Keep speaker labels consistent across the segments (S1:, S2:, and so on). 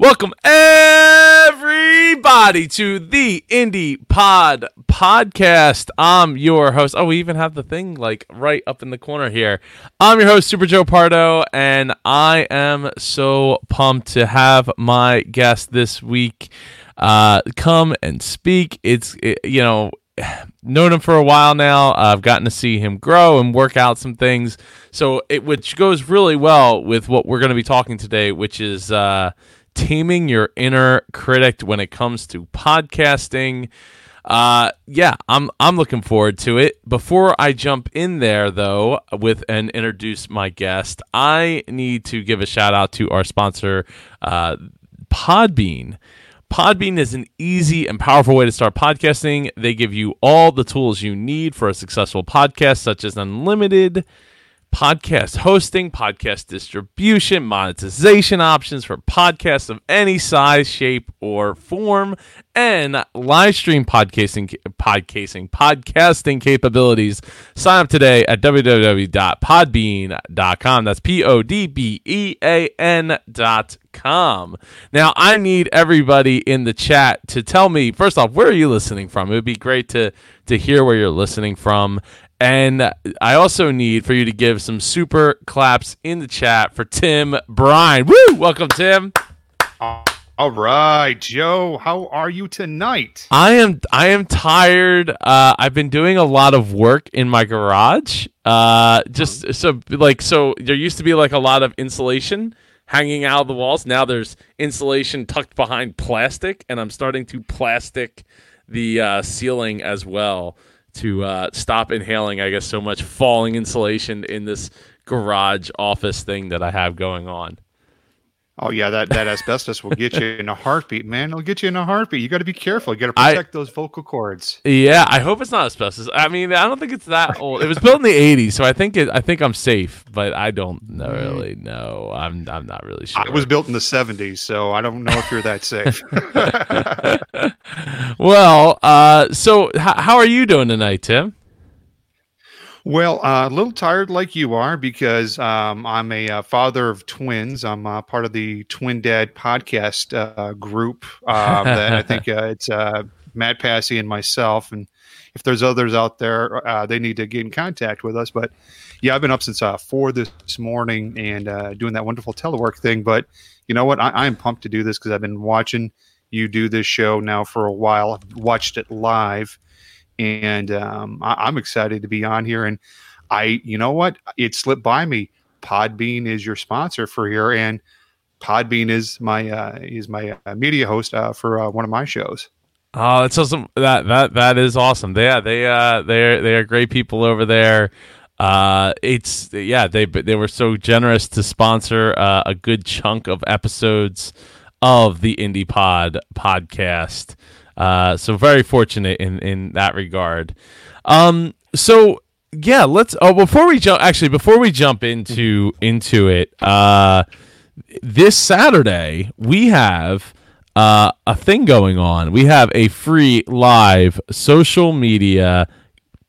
S1: Welcome everybody to the Indie Pod podcast. I'm your host. Oh, we even have the thing like right up in the corner here. I'm your host, Super Joe Pardo, and I am so pumped to have my guest this week uh, come and speak. It's it, you know known him for a while now. I've gotten to see him grow and work out some things. So it which goes really well with what we're going to be talking today, which is. Uh, taming your inner critic when it comes to podcasting. Uh, yeah, I'm I'm looking forward to it. Before I jump in there, though, with and introduce my guest, I need to give a shout out to our sponsor, uh, Podbean. Podbean is an easy and powerful way to start podcasting. They give you all the tools you need for a successful podcast, such as unlimited podcast hosting, podcast distribution, monetization options for podcasts of any size, shape, or form, and live stream podcasting, podcasting, podcasting capabilities. Sign up today at www.podbean.com. That's P O D B E A N dot com. Now, I need everybody in the chat to tell me first off, where are you listening from? It would be great to to hear where you're listening from. And I also need for you to give some super claps in the chat for Tim Brien. Woo! Welcome, Tim.
S2: All right, Joe. How are you tonight?
S1: I am. I am tired. Uh, I've been doing a lot of work in my garage. Uh, just so like so, there used to be like a lot of insulation hanging out of the walls. Now there's insulation tucked behind plastic, and I'm starting to plastic the uh, ceiling as well to uh, stop inhaling, I guess, so much falling insulation in this garage office thing that I have going on.
S2: Oh yeah, that, that asbestos will get you in a heartbeat, man. It'll get you in a heartbeat. You got to be careful. You got to protect I, those vocal cords.
S1: Yeah, I hope it's not asbestos. I mean, I don't think it's that old. It was built in the '80s, so I think it. I think I'm safe, but I don't know, mm. really know. I'm I'm not really sure.
S2: It was built in the '70s, so I don't know if you're that safe.
S1: well, uh, so h- how are you doing tonight, Tim?
S2: Well, uh, a little tired like you are because um, I'm a uh, father of twins. I'm uh, part of the Twin Dad podcast uh, group. Um, that I think uh, it's uh, Matt Passy and myself. And if there's others out there, they need to get in contact with us. But yeah, I've been up since four this morning and doing that wonderful telework thing. But you know what? I, am pumped to do this because I've been watching you do this show now for a while. I've watched it live and um, I, am excited to be on here. And I, you know what, it slipped by me. Podbean is your sponsor for here, and Podbean is my uh, is my uh, media host uh, for uh, one of my shows.
S1: Oh, that's awesome! That that that is awesome. They, yeah, they uh they they are great people over there. Uh, it's yeah they they were so generous to sponsor uh, a good chunk of episodes of the Indie Pod podcast. Uh, so very fortunate in in that regard. Um, so yeah, let's. Oh, before we jump, actually, before we jump into into it, uh, this Saturday we have uh, a thing going on. We have a free live social media,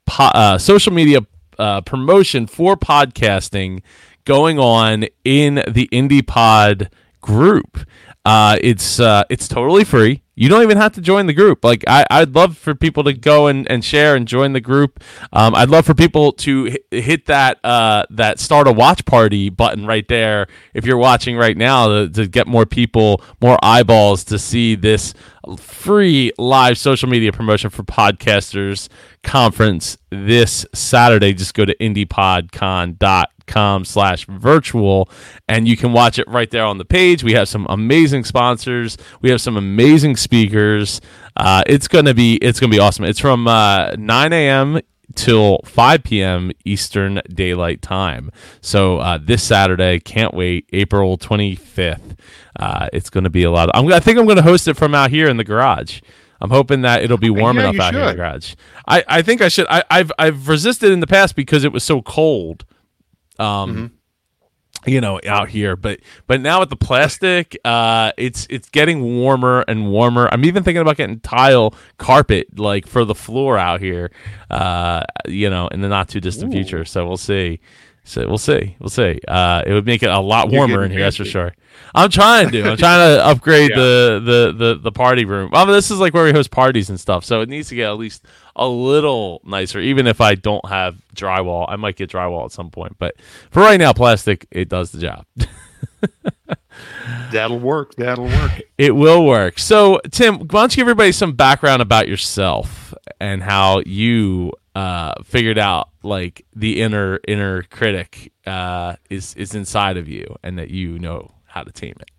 S1: po- uh, social media uh, promotion for podcasting going on in the Indie Pod group. Uh, it's uh, it's totally free. You don't even have to join the group. Like I, I'd love for people to go and, and share and join the group. Um, I'd love for people to hit, hit that uh, that start a watch party button right there if you're watching right now to, to get more people, more eyeballs to see this free live social media promotion for podcasters conference this Saturday. Just go to indiepodcon.com com slash virtual and you can watch it right there on the page. We have some amazing sponsors. We have some amazing speakers. Uh, it's gonna be it's gonna be awesome. It's from uh, 9 a.m till 5 p.m eastern daylight time. So uh, this saturday can't wait april 25th uh, it's gonna be a lot of, I'm, i think i'm gonna host it from out here in the garage. I'm hoping that it'll be warm yeah, enough out should. here in the garage. I, I think I should. I, have I've resisted in the past because it was so cold um, mm-hmm you know out here but but now with the plastic uh it's it's getting warmer and warmer i'm even thinking about getting tile carpet like for the floor out here uh you know in the not too distant Ooh. future so we'll see So we'll see. We'll see. Uh, it would make it a lot warmer in here, that's for sure. I'm trying to. I'm trying to upgrade yeah. the, the, the the party room. Well, this is like where we host parties and stuff, so it needs to get at least a little nicer. Even if I don't have drywall, I might get drywall at some point. But for right now, plastic it does the job.
S2: That'll work. That'll work.
S1: It will work. So, Tim, why don't you give everybody some background about yourself and how you uh, figured out like the inner inner critic uh, is is inside of you, and that you know how to tame it.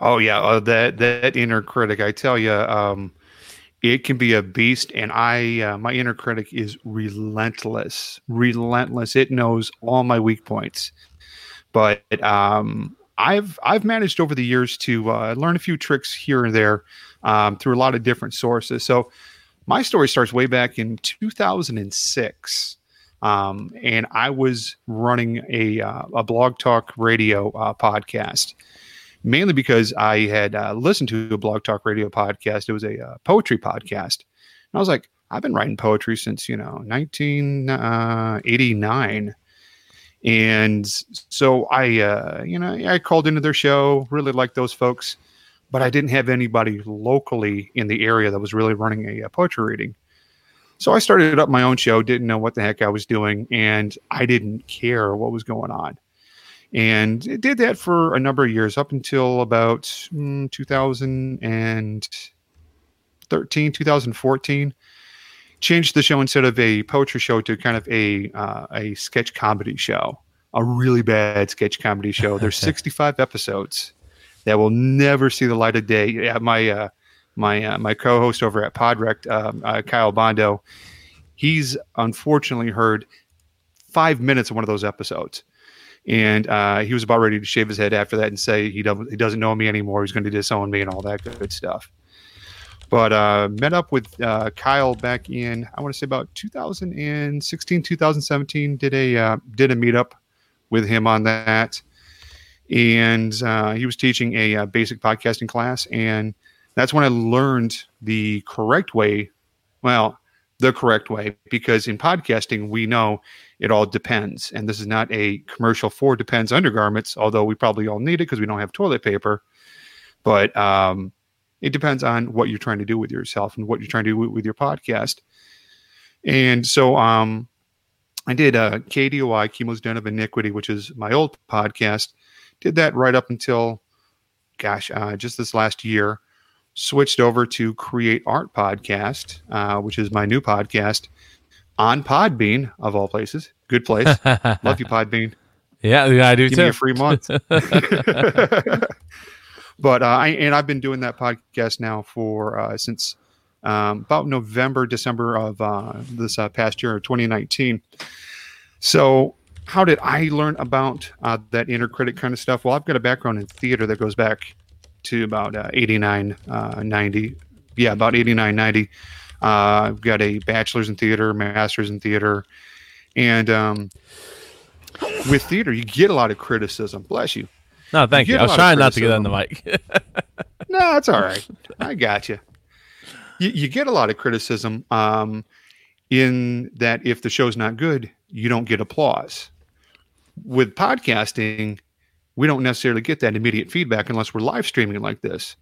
S2: Oh yeah, uh, that that inner critic. I tell you, um, it can be a beast, and I uh, my inner critic is relentless, relentless. It knows all my weak points, but um, I've I've managed over the years to uh, learn a few tricks here and there um, through a lot of different sources. So my story starts way back in 2006. Um, and I was running a, uh, a blog talk radio uh, podcast, mainly because I had uh, listened to a blog talk radio podcast. It was a uh, poetry podcast. And I was like, I've been writing poetry since, you know, 1989. Uh, and so I, uh, you know, I called into their show, really liked those folks but I didn't have anybody locally in the area that was really running a, a poetry reading. So I started up my own show, didn't know what the heck I was doing, and I didn't care what was going on. And it did that for a number of years up until about mm, 2013, 2014. Changed the show instead of a poetry show to kind of a uh, a sketch comedy show, a really bad sketch comedy show. There's 65 episodes that will never see the light of day. Yeah, my uh, my uh, my co-host over at Podrect, um, uh, Kyle Bondo, he's unfortunately heard five minutes of one of those episodes, and uh, he was about ready to shave his head after that and say he doesn't he doesn't know me anymore. He's going to disown me and all that good stuff. But uh, met up with uh, Kyle back in I want to say about 2016, 2017. Did a uh, did a meetup with him on that and he was teaching a, basic podcasting class and that's when i learned the correct way well the correct way because in podcasting we know it all depends. And this is not a commercial for depends undergarments although we probably all need it because we don't have toilet paper. But um, it depends on what you're trying to do with yourself and what you're trying to do with, your podcast. And so um, i did uh, kdoi chemo's den of iniquity which is my old podcast. Did that right up until, gosh, uh, just this last year. Switched over to Create Art Podcast, uh, which is my new podcast on Podbean, of all places. Good place. Love you, Podbean.
S1: Yeah, I do
S2: Give
S1: too.
S2: me a free month. but uh, I and I've been doing that podcast now for uh, since um, about November, December of uh, this uh, past year, 2019. So how did I learn about uh, that inner critic kind of stuff? Well, I've got a background in theater that goes back to about uh, 89, uh, 90. Yeah, about 89, 90. Uh, I've got a bachelor's in theater, master's in theater. And um, with theater, you get a lot of criticism. Bless you.
S1: No, thank you. you. I was trying not to get on the mic.
S2: no, it's all right. I got you. You, you get a lot of criticism um, in that if the show's not good, you don't get applause with podcasting, we don't necessarily get that immediate feedback unless we're live streaming like this.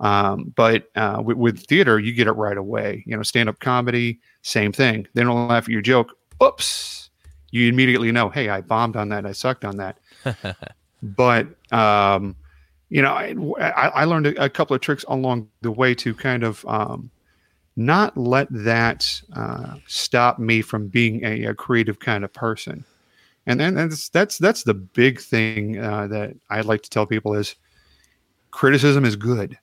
S2: Um, but uh, with, with, theater, you get it right away. You know, stand up comedy, same thing. They don't laugh at your joke. Oops. You immediately know, hey, I bombed on that. I sucked on that. but, um, you know, I, I learned a, a, couple of tricks along the way to kind of um, not let that uh, stop me from being a, a creative kind of person and then that's that's that's the big thing uh, that I like to tell people is criticism is good.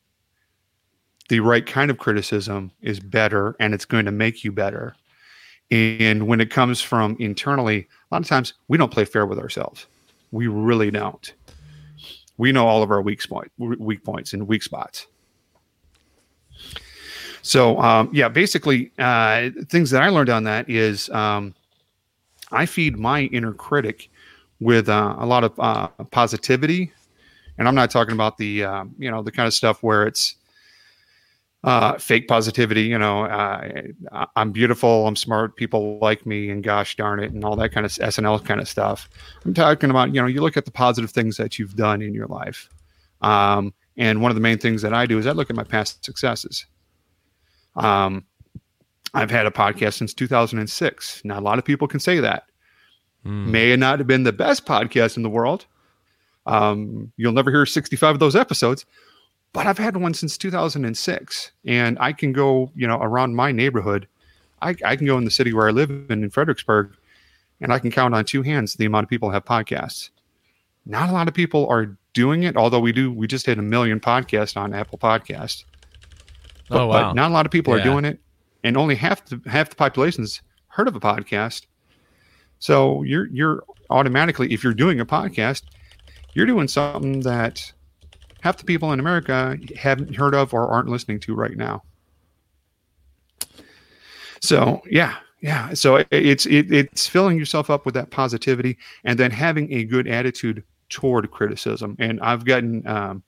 S2: The right kind of criticism is better, and it's going to make you better. And when it comes from internally, a lot of times we don't play fair with ourselves. We really don't. We know all of our weak point, weak points and weak spots. So um, yeah, basically, uh, things that I learned on that is um, I feed my inner critic with uh, a lot of uh, positivity, and I'm not talking about the uh, you know the kind of stuff where it's uh, fake positivity. You know, uh, I'm beautiful, I'm smart, people like me, and gosh darn it, and all that kind of SNL kind of stuff. I'm talking about, you know, you look at the positive things that you've done in your life. Um, and one of the main things that I do is I look at my past successes. Um, I've had a podcast since 2006. Not a lot of people can say that. Mm. May not have been the best podcast in the world. Um, you'll never hear 65 of those episodes, but I've had one since 2006, and I can go, you know, around my neighborhood. I, I can go in the city where I live in, in Fredericksburg, and I can count on two hands the amount of people have podcasts. Not a lot of people are doing it, although we do. We just hit a million podcasts on Apple Podcast. But, oh wow! But not a lot of people yeah. are doing it, and only half the half the population's heard of a podcast. So you're you're automatically, if you're doing a podcast, you're doing something that half the people in America haven't heard of or aren't listening to right now. So yeah, yeah. So it's it, it's filling yourself up with that positivity and then having a good attitude toward criticism. And I've gotten um,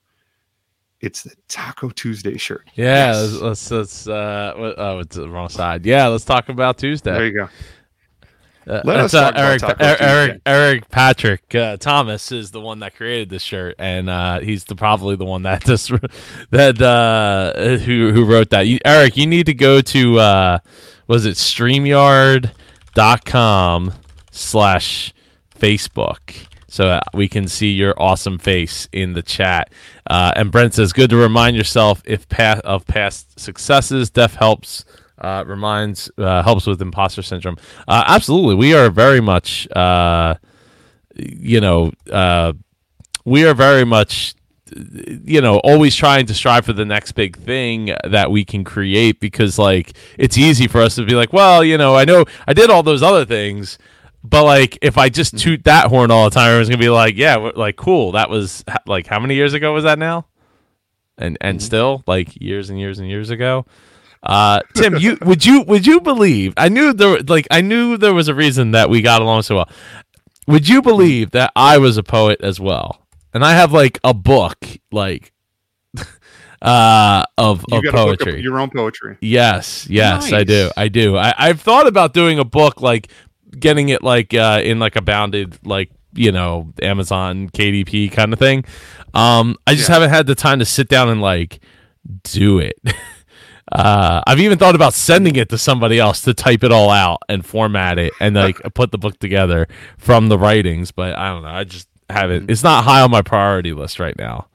S2: it's the Taco Tuesday shirt.
S1: Yeah, yes. let's let's, let's uh, oh, it's the wrong side. Yeah, let's talk about Tuesday.
S2: There you go.
S1: Uh, Let us uh, Eric, Eric, Eric Patrick uh, Thomas is the one that created this shirt, and uh, he's the, probably the one that just that uh, who who wrote that. You, Eric, you need to go to uh, was it Streamyard.com slash Facebook so we can see your awesome face in the chat. and Brent says, "Good to remind yourself if of past successes. Def helps." uh, reminds uh, helps with imposter syndrome. Uh, absolutely, we are very much, uh, you know, uh, we are very much, you know, always trying to strive for the next big thing that we can create because, like, it's easy for us to be like, well, you know, I know I did all those other things. But like, if I just toot that horn all the time, everyone's gonna be like, "Yeah, like cool." That was like how many years ago was that now? And and mm-hmm. still like years and years and years ago. Uh, Tim, you would you would you believe? I knew there like I knew there was a reason that we got along so well. Would you believe that I was a poet as well? And I have like a book like uh of, you of poetry.
S2: your own poetry.
S1: Yes, yes, nice. I do. I do. I, I've thought about doing a book like getting it like uh in like a bounded like you know Amazon KDP kind of thing. Um I just yeah. haven't had the time to sit down and like do it. Uh, I've even thought about sending it to somebody else to type it all out and format it and like put the book together from the writings, but I don't know. I just haven't. It's not high on my priority list right now.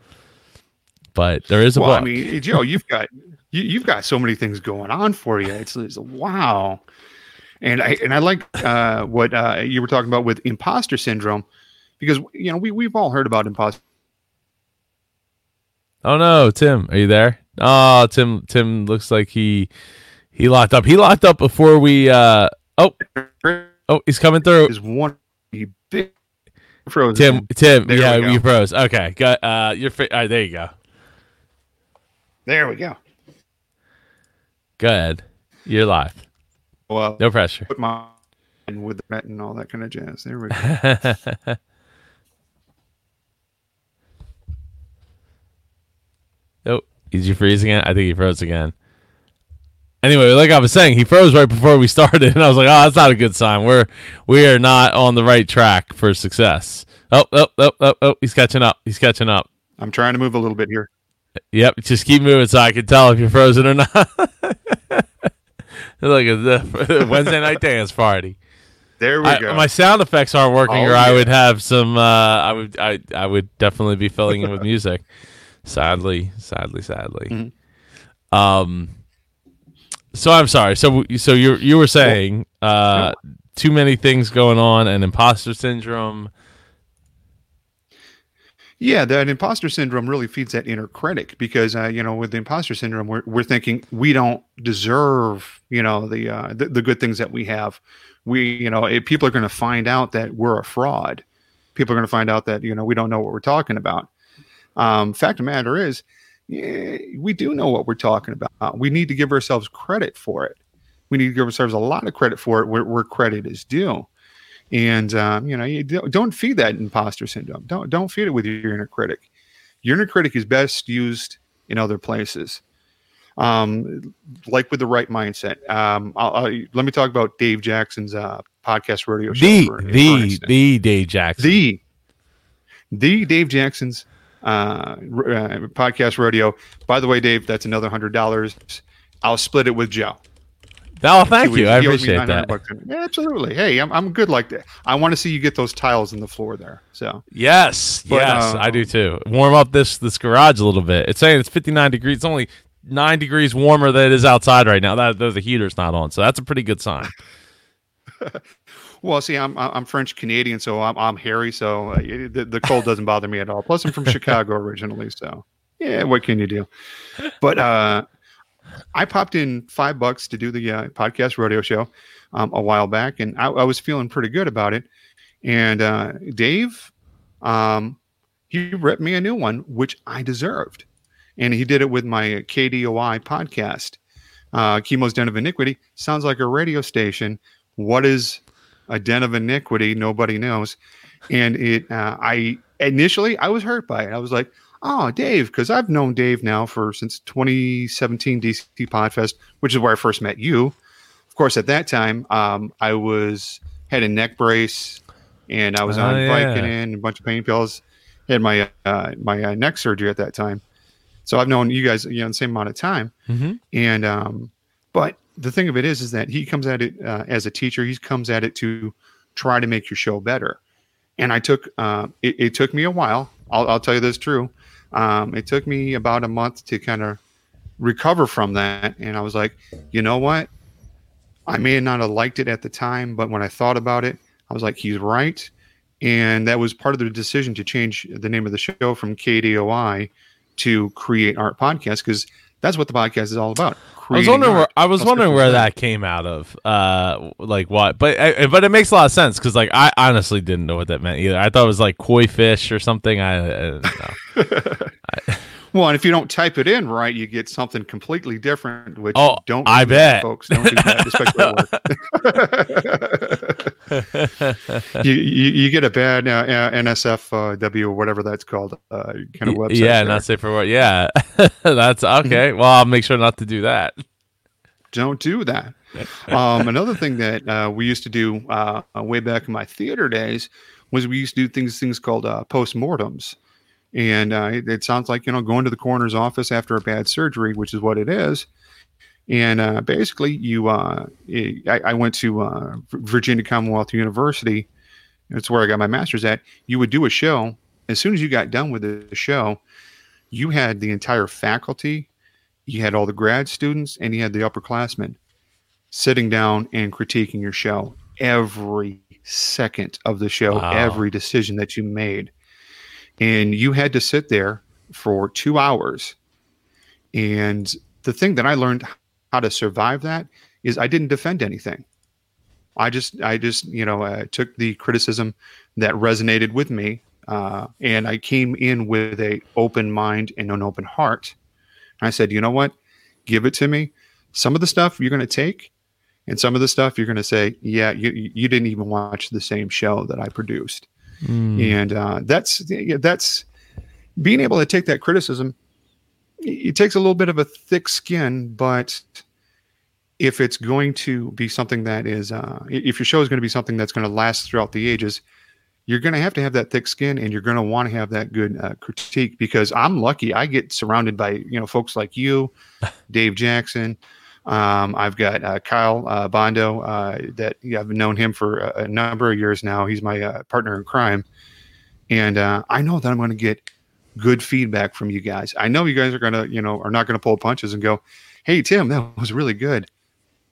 S1: But there is a
S2: well,
S1: book.
S2: I mean, Joe, you've got you, you've got so many things going on for you. It's, it's wow. And I and I like uh, what uh, you were talking about with imposter syndrome, because you know we we've all heard about imposter.
S1: Oh no, Tim, are you there? Oh, Tim. Tim looks like he he locked up. He locked up before we. uh Oh, oh, he's coming through.
S2: Is one big frozen.
S1: Tim. Tim. There yeah, you froze. Okay. Got. Uh, you're. Fi- right, there you go.
S2: There we go.
S1: Go ahead. You're live.
S2: Well,
S1: no pressure.
S2: Put my and with the net and all that kind of jazz. There we go.
S1: Is he freeze again? I think he froze again. Anyway, like I was saying, he froze right before we started, and I was like, "Oh, that's not a good sign. We're we are not on the right track for success." Oh, oh, oh, oh, oh! He's catching up. He's catching up.
S2: I'm trying to move a little bit here.
S1: Yep, just keep moving so I can tell if you're frozen or not. like a Wednesday night dance party.
S2: There we
S1: I,
S2: go.
S1: My sound effects aren't working, oh, or yeah. I would have some. Uh, I would. I. I would definitely be filling in with music. Sadly, sadly, sadly. Mm-hmm. Um. So I'm sorry. So so you you were saying uh, too many things going on and imposter syndrome.
S2: Yeah, that imposter syndrome really feeds that inner critic because uh, you know with the imposter syndrome we're we're thinking we don't deserve you know the uh, the, the good things that we have. We you know people are going to find out that we're a fraud. People are going to find out that you know we don't know what we're talking about. Um, fact of the matter is, yeah, we do know what we're talking about. We need to give ourselves credit for it. We need to give ourselves a lot of credit for it where, where credit is due. And um, you know, you don't feed that imposter syndrome. Don't don't feed it with your inner critic. Your inner critic is best used in other places. um, like with the right mindset. Um, I'll, I'll, let me talk about Dave Jackson's uh, podcast rodeo show.
S1: The
S2: for-
S1: the the Dave Jackson.
S2: the the Dave Jackson's uh, uh, podcast rodeo. By the way, Dave, that's another hundred dollars. I'll split it with Joe.
S1: Oh, thank you. I
S2: he owes me
S1: appreciate that.
S2: Yeah, absolutely. Hey, I'm I'm good like that. I want to see you get those tiles in the floor there. So
S1: Yes,
S2: But,
S1: yes,
S2: uh,
S1: I do too. Warm up this this garage a little bit. It's saying it's 59 degrees. It's only nine degrees warmer than it is outside right now. That the heater's not on, so that's a pretty good sign.
S2: Well, see, I'm I'm French Canadian, so I'm I'm hairy, so uh, the, the cold doesn't bother me at all. Plus, I'm from Chicago originally, so yeah, what can you do? But uh, I popped in five bucks to do the uh, podcast rodeo show um, a while back, and I, I was feeling pretty good about it. And uh, Dave, um, he ripped me a new one, which I deserved, and he did it with my KDOI podcast. Uh, Chemo's Den of Iniquity sounds like a radio station. What is a den of iniquity nobody knows and it uh, i initially i was hurt by it i was like oh dave because i've known dave now for since 2017 dc podfest which is where i first met you of course at that time um, i was had a neck brace and i was
S1: Oh,
S2: on
S1: yeah.
S2: vicodin and a bunch of pain pills had my uh, my uh, neck surgery at that time so i've known you guys you know the same amount of time
S1: Mm-hmm.
S2: and um, but the thing of it is, is that he comes at it uh, as a teacher. He comes at it to try to make your show better. And I took uh, it, it took me a while. I'll, I'll tell you this true. Um, it took me about a month to kind of recover from that. And I was like, you know what? I may not have liked it at the time, but when I thought about it, I was like, he's right. And that was part of the decision to change the name of the show from KDOI to Create Art Podcast because that's what the podcast is all about.
S1: I was wondering. Where. I was wondering where that came out of. Uh, like what? But uh, but it makes a lot of sense because like I honestly didn't know what that meant either. I thought it was like koi fish or something. I, I didn't know.
S2: Well, and if you don't type it in right, you get something completely different. Which
S1: Oh,
S2: don't
S1: I
S2: do that,
S1: bet.
S2: folks. Don't do that, especially at you, you you get a bad uh, uh, NSFW or whatever that's called uh, kind of website.
S1: yeah,
S2: there.
S1: not safe for work. Yeah, that's okay. Well, I'll make sure not to do that.
S2: don't do that. Um, another thing that uh, we used to do uh, way back in my theater days was we used to do things things called uh, postmortems, and uh, it, it sounds like you know going to the coroner's office after a bad surgery, which is what it is. And uh, basically, you uh, I, I went to uh, Virginia Commonwealth University. That's where I got my master's at. You would do a show as soon as you got done with the show. You had the entire faculty you had all the grad students and you had the upperclassmen sitting down and critiquing your show every second of the show,
S1: Wow.
S2: every decision that you made. And you had to sit there for two hours. And the thing that I learned how to survive that is I didn't defend anything. I just, I just, you know, uh, took the criticism that resonated with me, uh, and I came in with a open mind and an open heart. And I said, you know what? Give it to me. Some of the stuff you're going to take, and some of the stuff you're going to say, yeah, you, you didn't even watch the same show that I produced. And uh, that's that's being able to take that criticism. It takes a little bit of a thick skin, but if it's going to be something that is, uh, if your show is going to be something that's going to last throughout the ages, you're going to have to have that thick skin and you're going to want to have that good uh, critique because I'm lucky. I get surrounded by, you know, folks like you, Dave Jackson. Um, I've got uh, Kyle uh, Bondo uh, that yeah, I've known him for a, a number of years now. He's my uh, partner in crime. And uh, I know that I'm going to get good feedback from you guys. I know you guys are going to, you know, are not going to pull punches and go, Hey, Tim, that was really good.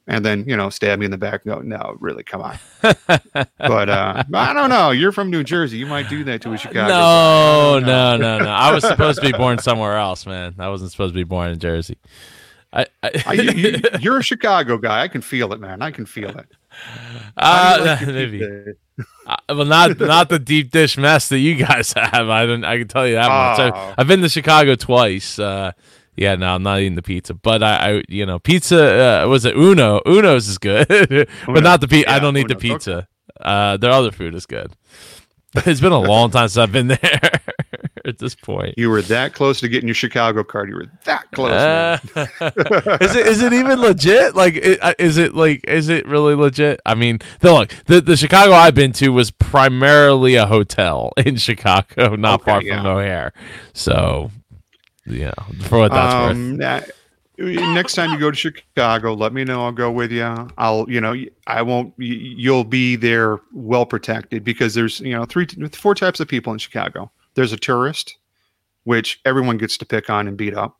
S2: And then, you know, stab me in the back and go, no, really, come on. but uh, I don't know. You're from New Jersey. You might do that to a Chicago.
S1: No, no, no, no. I was supposed to be born somewhere else, man. I wasn't supposed to be born in Jersey. I, I,
S2: I, you, you're a Chicago guy. I can feel it, man. I can feel it.
S1: uh,
S2: you like
S1: maybe. Uh, well, not not the deep dish mess that you guys have. I don't. I can tell you that much.
S2: Oh.
S1: I, I've been to Chicago twice. Uh, yeah, no, I'm not eating the pizza, but I, I you know, pizza uh, was it Uno? Uno's is good, but
S2: Uno.
S1: not the pizza. I don't need the
S2: Uno's okay.
S1: pizza. Uh, their other food is good. It's been a long time since I've been there. This point.
S2: You were that close to getting your Chicago card. You were that close. Uh,
S1: is it is it even legit? Like, is it like is it really legit? I mean, the, look, the the Chicago I've been to was primarily a hotel in Chicago, not okay, far yeah. from O'Hare. So, yeah, for what that's um, worth
S2: next time you go to Chicago, let me know. I'll go with you. I'll, you know, I won't. You'll be there well protected because there's, you know, three, four types of people in Chicago. There's a tourist, which everyone gets to pick on and beat up.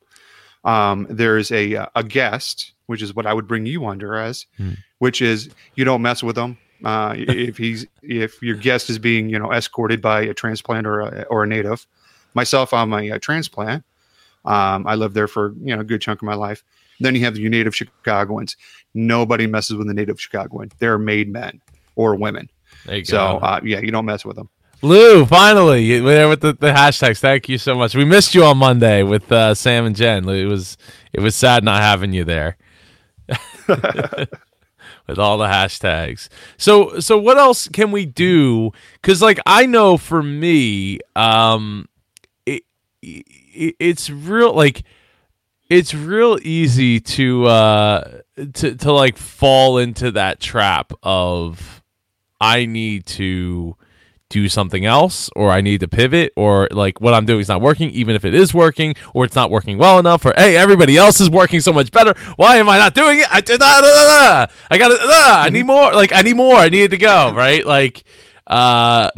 S2: Um, there's a a guest, which is what I would bring you under as, hmm. which is you don't mess with them. Uh, if he's if your guest is being you know escorted by a transplant or a, or a native, myself I'm a, a transplant. Um, I lived there for you know a good chunk of my life. Then you have the native Chicagoans. Nobody messes with the native Chicagoan. They're made men or women. so uh, yeah, you don't mess with them.
S1: Lou, finally, there with the, the, hashtags. Thank you so much. We missed you on Monday with uh, Sam and Jen. It was it was sad not having you there. with all the hashtags. So so what else can we do? Because like I know for me, um, it, it's real like it's real easy to uh to to like fall into that trap of I need to do something else or I need to pivot or like what I'm doing is not working even if it is working or it's not working well enough or hey everybody else is working so much better why am I not doing it I did I got it I need more like I need more I need to go right like uh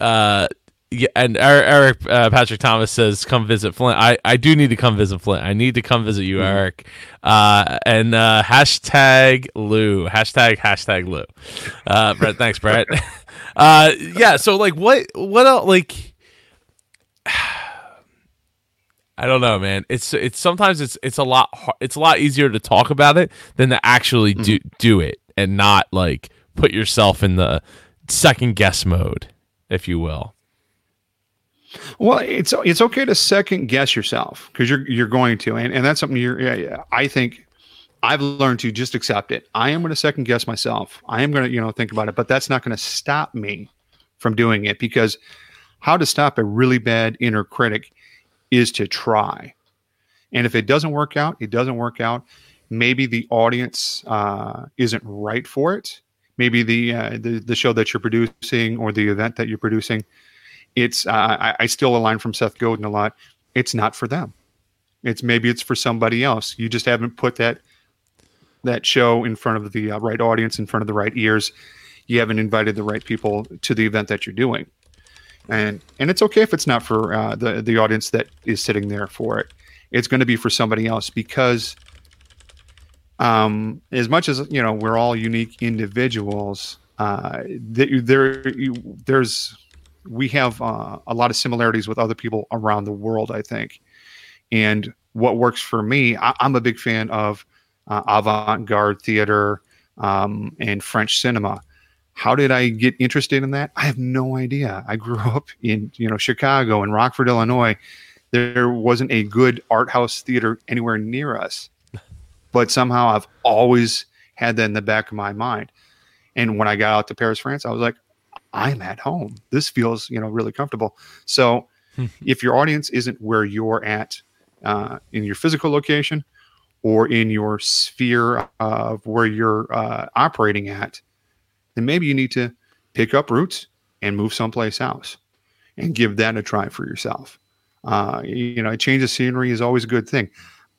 S1: uh yeah, and Eric uh, Patrick Thomas says, "Come visit Flint." I, I do need to come visit Flint. I need to come visit you, mm-hmm. Eric. Uh, and uh, hashtag Lou. Hashtag hashtag Lou. Uh, Brett, thanks, Brett. uh, yeah. So like, what what else? Like, I don't know, man. It's it's sometimes it's it's a lot it's a lot easier to talk about it than to actually do do it and not like put yourself in the second guess mode, if you will.
S2: Well, it's it's okay to second guess yourself because you're you're going to, and, and that's something you're. Yeah, yeah, I think I've learned to just accept it. I am going to second guess myself. I am going to you know think about it, but that's not going to stop me from doing it because how to stop a really bad inner critic is to try, and if it doesn't work out, it doesn't work out. Maybe the audience uh, isn't right for it. Maybe the, uh, the the show that you're producing or the event that you're producing it's uh, I, I still align from Seth Godin a lot. It's not for them. It's maybe it's for somebody else. You just haven't put that that show in front of the uh, right audience, in front of the right ears. You haven't invited the right people to the event that you're doing, and and it's okay if it's not for uh, the the audience that is sitting there for it. It's going to be for somebody else because, um, as much as you know, we're all unique individuals. Uh, that there, there's we have uh, a lot of similarities with other people around the world, I think. And what works for me, I, am a big fan of uh, avant garde theater um, and French cinema. How did I get interested in that? I have no idea. I grew up in you know Chicago and Rockford, Illinois. There wasn't a good art house theater anywhere near us, but somehow I've always had that in the back of my mind. And when I got out to Paris, France, I was like, I'm at home. This feels, you know, really comfortable. So if your audience isn't where you're at uh, in your physical location or in your sphere of where you're uh, operating at, then maybe you need to pick up roots and move someplace else and give that a try for yourself. Uh, you know, a change of scenery is always a good thing.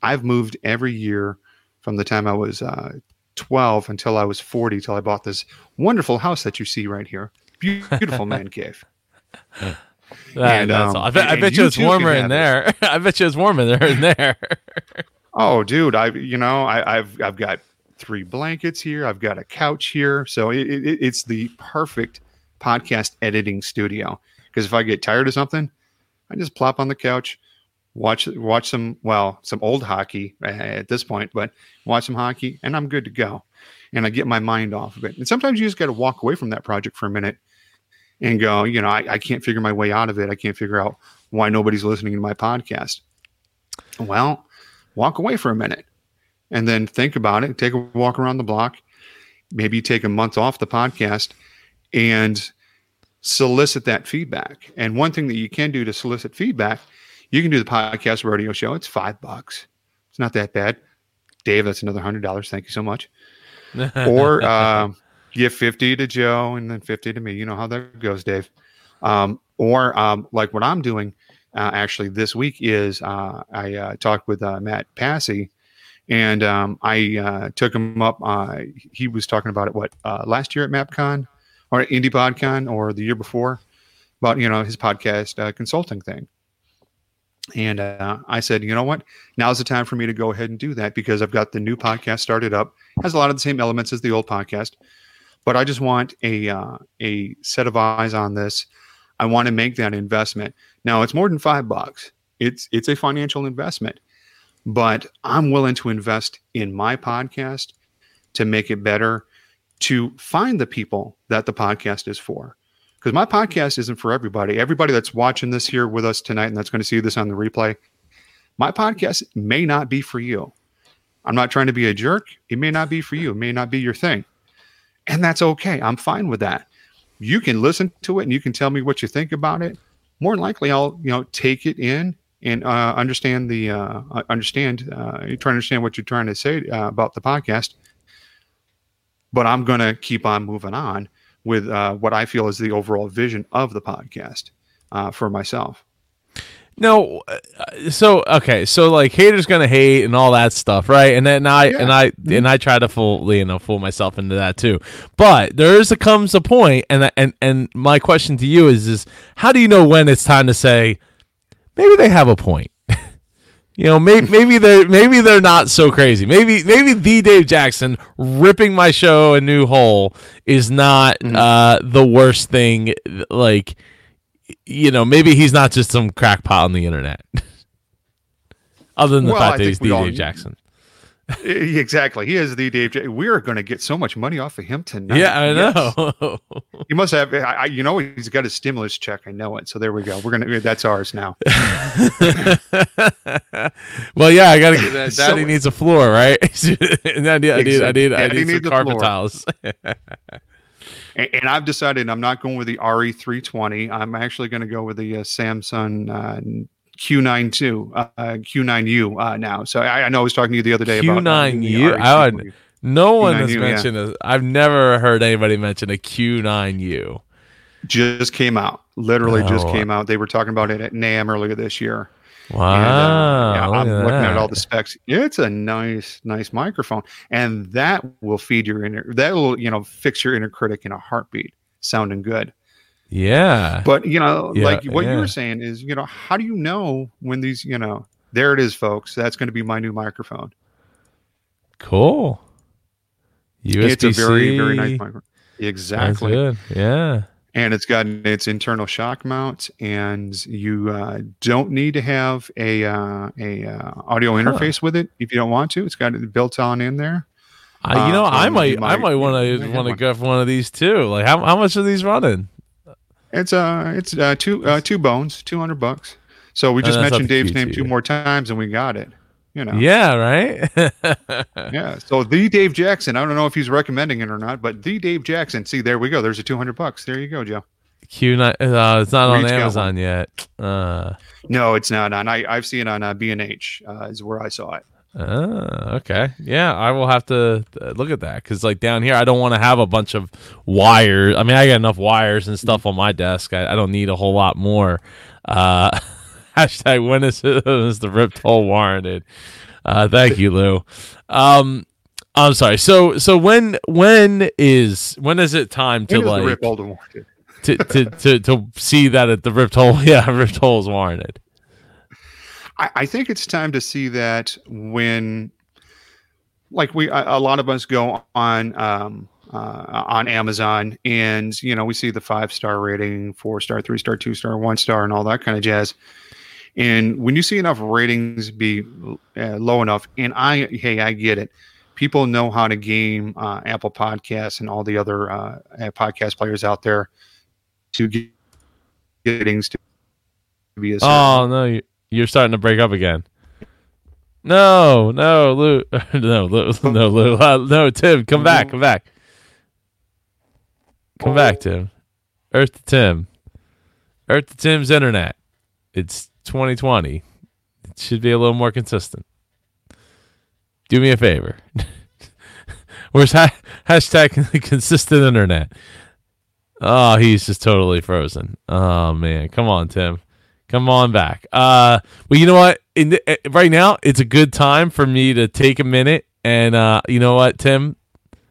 S2: I've moved every year from the time I was uh, 12 until I was 40, till I bought this wonderful house that you see right here beautiful man cave.
S1: and, um, I bet, I bet you it's warmer in there. I bet you it's warmer there in there.
S2: oh, dude, I you know I, have I've got three blankets here. I've got a couch here, so it, it, it's the perfect podcast editing studio. Because if I get tired of something, I just plop on the couch, watch watch some well some old hockey eh, at this point, but watch some hockey, and I'm good to go. And I get my mind off of it. And sometimes you just got to walk away from that project for a minute and go, you know, I, I can't figure my way out of it. I can't figure out why nobody's listening to my podcast. Well, walk away for a minute and then think about it. Take a walk around the block. Maybe take a month off the podcast and solicit that feedback. And one thing that you can do to solicit feedback, you can do the podcast rodeo show. It's five bucks. It's not that bad. Dave, that's another hundred dollars. Thank you so much. or um, give 50 to Joe and then 50 to me. You know how that goes, Dave. Um, or um, like what I'm doing uh, actually this week is uh, I uh, talked with uh, Matt Passy and um, I uh, took him up. Uh, he was talking about it, what, last year at MapCon or Indie PodCon or the year before about, you know, his podcast consulting thing. And I said, you know what? Now's the time for me to go ahead and do that because I've got the new podcast started up. Has a lot of the same elements as the old podcast but I just want a uh, a set of eyes on this. I want to make that investment. Now it's more than five bucks. It's it's a financial investment, but I'm willing to invest in my podcast to make it better, to find the people that the podcast is for. Because my podcast isn't for everybody. Everybody that's watching this here with us tonight and that's going to see this on the replay, my podcast may not be for you. I'm not trying to be a jerk. It may not be for you. It may not be your thing and that's okay. I'm fine with that. You can listen to it and you can tell me what you think about it. More than likely, I'll you know take it in and uh, understand the uh, uh understand uh, try to understand what you're trying to say uh, about the podcast. But I'm going to keep on moving on with uh, what I feel is the overall vision of the podcast uh, for myself.
S1: No, uh, so okay, so like haters gonna hate and all that stuff, right? And then I yeah. and I mm-hmm. and I try to fool you know fool myself into that too. But there is a comes a point, and and and my question to you is is how do you know when it's time to say maybe they have a point? you know, maybe maybe they're maybe they're not so crazy. Maybe maybe the Dave Jackson ripping my show a new hole is not mm-hmm. uh, the worst thing. Like you know, maybe he's not just some crackpot on the internet. Other than the well, fact that he's the Dave Jackson.
S2: exactly. He is the Dave. J- we are going to get so much money off of him tonight.
S1: Yeah, I know.
S2: Yes. he must have. I, you know, he's got a stimulus check. I know it. So there we go. We're gonna. That's ours now.
S1: well, yeah, I got to get that. Daddy so, needs a floor, right? I need. I need. I need. I need some carpet tiles
S2: and, and, I've decided I'm not going with the RE320. I'm actually going to go with the uh, Samson uh, Q92, uh, Q9U uh, now. So I, I, know I was talking to you the other day
S1: Q9U? about Q9U. I would, no one Q9U, has mentioned yeah. a, I've never heard anybody mention a Q9U.
S2: Just came out. Literally oh. just came out. They were talking about it at NAMM earlier this year.
S1: Wow! And, uh,
S2: yeah, I'm looking that. at all the specs. It's a nice, nice microphone, and that will feed your inner. That will, you know, fix your inner critic in a heartbeat, sounding good.
S1: Yeah.
S2: But you know, yeah, like what yeah. you were saying is, you know, how do you know when these, you know, there it is, folks. That's going to be my new microphone.
S1: Cool. USB-C.
S2: It's a very, very nice microphone. Exactly.
S1: Yeah
S2: and it's got its internal shock mount and you uh, don't need to have a uh, a uh, audio interface with it if you don't want to. It's got it built on in there.
S1: You know i might, might, i might want to want to go for one of these too. Like how, how much are these running?
S2: It's uh it's uh two uh two bones 200 bucks. So we just mentioned dave's name two more times and we got it you know.
S1: Yeah, right.
S2: yeah. So the Dave Jackson, I don't know if he's recommending it or not, but the Dave Jackson. See, there we go. There's a 200 bucks. There you go, Joe.
S1: Q nine. Uh, it's not on Amazon yet. Uh,
S2: no, it's not on. I I've seen it on uh, B and H. Uh, is where I saw it.
S1: Uh, okay. Yeah, I will have to uh, look at that because, like, down here, I don't want to have a bunch of wires. I mean, I got enough wires and stuff on my desk. I, I don't need a whole lot more. Uh, Hashtag when is, is the ripped hole warranted? Uh, thank you, Lou. Um, I'm sorry. So so when when is when is it time to like rip hole warranted? to, to, to to see that at the ripped hole yeah ripped hole is warranted.
S2: I, I think it's time to see that when like we a, a lot of us go on um, uh, on Amazon, and you know we see the five star rating, four star, three star, two star, one star, and all that kind of jazz. And when you see enough ratings be uh, low enough, and I, hey, I get it. People know how to game uh, Apple Podcasts and all the other uh, podcast players out there to get ratings to
S1: be a. Oh no, you're starting to break up again. No, no, Lou, no, Lou, no, Lou, uh, no, Tim, come back, come back, come back, Tim. Earth to Tim. Earth to Tim's internet. It's 2020. It should be a little more consistent. Do me a favor. Where's ha- hashtag consistent internet? Oh, he's just totally frozen. Oh man, come on, Tim, come on back. Uh, well, you know what? In the, uh, right now, it's a good time for me to take a minute and uh, you know what, Tim.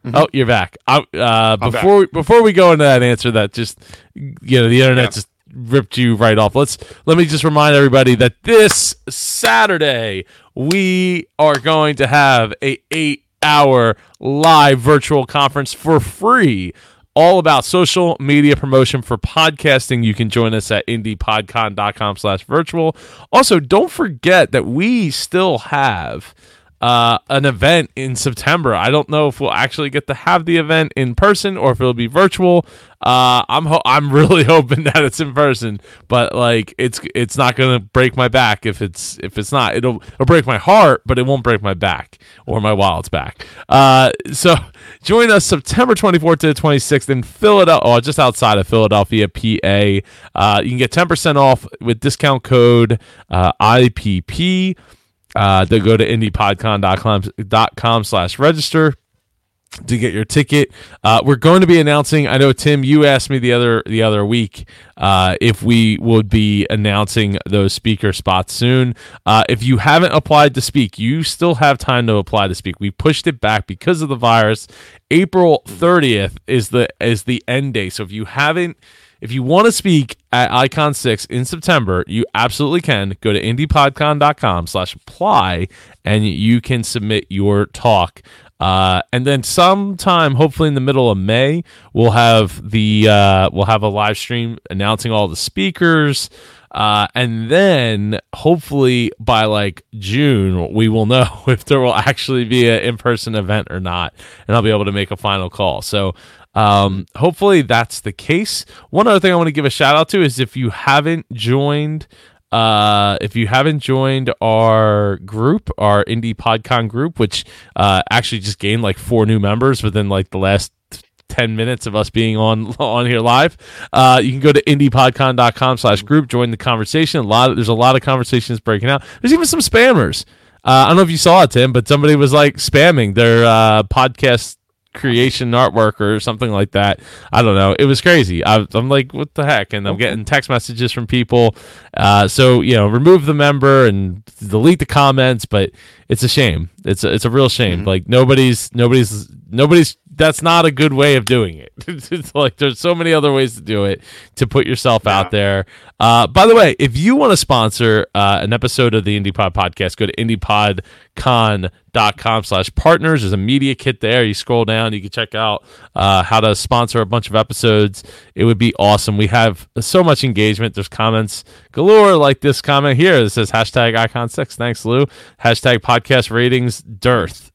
S1: Mm-hmm. Oh, you're back. I, uh, before back. before we go into that answer, that just you know the internet yeah. just ripped you right off. Let's let me just remind everybody that this Saturday we are going to have a eight hour live virtual conference for free all about social media promotion for podcasting. You can join us at indiepodcon.com slash virtual. Also, don't forget that we still have uh, an event in September. I don't know if we'll actually get to have the event in person or if it'll be virtual. Uh, I'm ho- I'm really hoping that it's in person, but like it's it's not gonna break my back if it's if it's not. It'll it'll break my heart, but it won't break my back or my wild's back. Uh, so join us September 24th to the 26th in Philadelphia, oh, just outside of Philadelphia, PA. Uh, you can get 10% off with discount code uh, IPP uh, to go to indiepodcon.com slash register to get your ticket. Uh, we're going to be announcing. I know Tim, you asked me the other the other week uh, if we would be announcing those speaker spots soon. Uh, if you haven't applied to speak, you still have time to apply to speak. We pushed it back because of the virus. April 30th is the is the end day. So if you haven't if you want to speak at Icon 6 in September, you absolutely can. Go to indiepodcon.com slash apply and you can submit your talk. Uh, and then sometime, hopefully in the middle of May, we'll have the uh, we'll have a live stream announcing all the speakers. Uh, and then hopefully by like June, we will know if there will actually be an in person event or not. And I'll be able to make a final call. So um, hopefully that's the case. One other thing I want to give a shout out to is if you haven't joined uh, if you haven't joined our group, our Indie PodCon group, which uh, actually just gained like four new members within like the last 10 minutes of us being on on here live uh, you can go to indiepodcon.com slash group join the conversation. A lot of, there's a lot of conversations breaking out. There's even some spammers. Uh, i don't know if you saw it tim but somebody was like spamming their uh, podcast creation artwork or something like that. I don't know. It was crazy. I, am like, what the heck? And I'm getting text messages from people. Uh, so you know, remove the member and delete the comments. But it's a shame. It's a, it's a real shame. Mm-hmm. Like nobody's nobody's nobody's that's not a good way of doing it. it's like there's so many other ways to do it to put yourself yeah. out there. Uh, by the way, if you want to sponsor uh, an episode of the IndiePod podcast, go to indiepodcon.com slash partners. There's a media kit there. You scroll down, you can check out uh, how to sponsor a bunch of episodes. It would be awesome. We have so much engagement. There's comments galore like this comment here that says hashtag icon6. Thanks, Lou. Hashtag podcast ratings dearth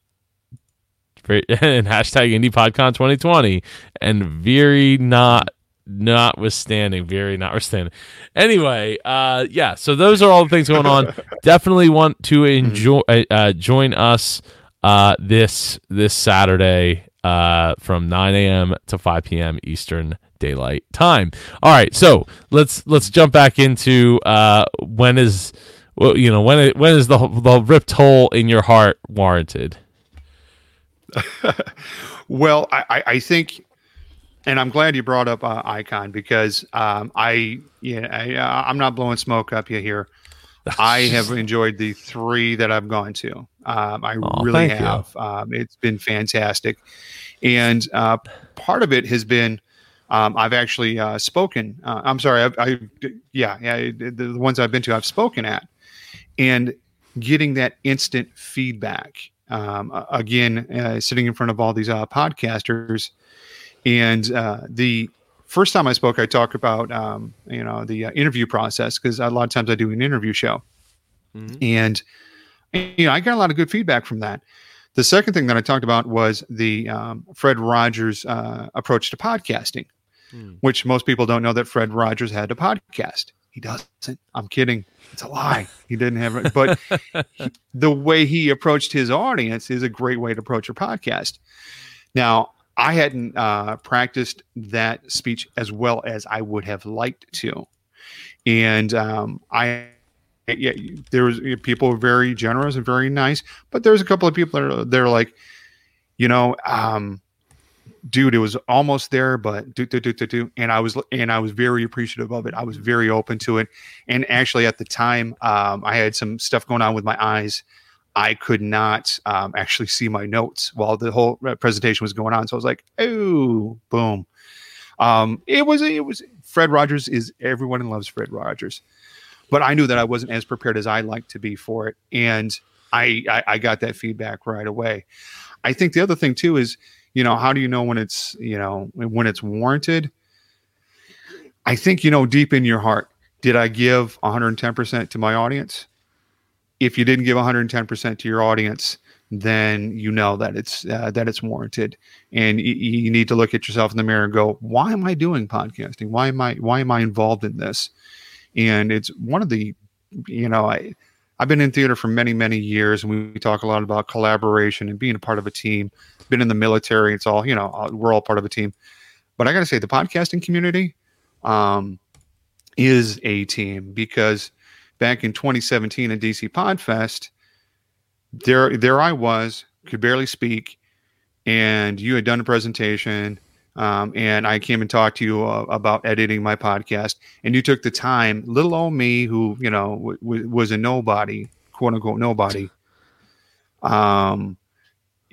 S1: and hashtag IndiePodCon 2020 and very not notwithstanding, very notwithstanding. Anyway, uh, yeah. So those are all the things going on. Definitely want to mm-hmm. enjoy uh, uh, join us uh, this this Saturday uh, from 9 a.m. to 5 p.m. Eastern Daylight Time. All right, so let's let's jump back into uh, when is well, you know when it, when is the the ripped hole in your heart warranted?
S2: well, I, I think, and I'm glad you brought up uh, Icon because um, I, yeah, I, uh, I'm not blowing smoke up you here. I have enjoyed the three that I've gone to. Um, I oh, really have. Um, it's been fantastic, and uh, part of it has been. Um, I've actually uh, spoken. Uh, I'm sorry. I, I, yeah, yeah. The ones I've been to, I've spoken at, and getting that instant feedback um, again, uh, sitting in front of all these uh, podcasters. And uh, the first time I spoke, I talked about um, you know the uh, interview process because a lot of times I do an interview show, mm-hmm. and you know I got a lot of good feedback from that. The second thing that I talked about was the um, Fred Rogers uh, approach to podcasting, mm. which most people don't know that Fred Rogers had a podcast. He doesn't. I'm kidding. It's a lie. He didn't have it. But he, the way he approached his audience is a great way to approach a podcast. Now, I hadn't uh, practiced that speech as well as I would have liked to, and um, I. Yeah, there was people were very generous and very nice, but there's a couple of people that are they're like, you know, um, dude, it was almost there, but do do do do do, and I was and I was very appreciative of it. I was very open to it, and actually at the time, um, I had some stuff going on with my eyes. I could not um, actually see my notes while the whole presentation was going on. So I was like, oh, boom. Um, it was it was Fred Rogers is everyone loves Fred Rogers, but I knew that I wasn't as prepared as I like to be for it, and I, I I got that feedback right away. I think the other thing too is you know, how do you know when it's, you know, when it's warranted? I think, you know, deep in your heart, did I give 110% to my audience? If you didn't give 110% to your audience, then you know that it's uh, that it's warranted, and y- you need to look at yourself in the mirror and go, "Why am I doing podcasting? Why am I why am I involved in this?" And it's one of the, you know, I I've been in theater for many many years, and we, we talk a lot about collaboration and being a part of a team been in the military. It's all, you know, uh, we're all part of a team. But I got to say, the podcasting community um, is a team because back in 2017 at DC Podfest, there, there I was, could barely speak, and you had done a presentation. Um, and I came and talked to you uh, about editing my podcast, and you took the time, little old me, who you know w- w- was a nobody, quote unquote nobody, um,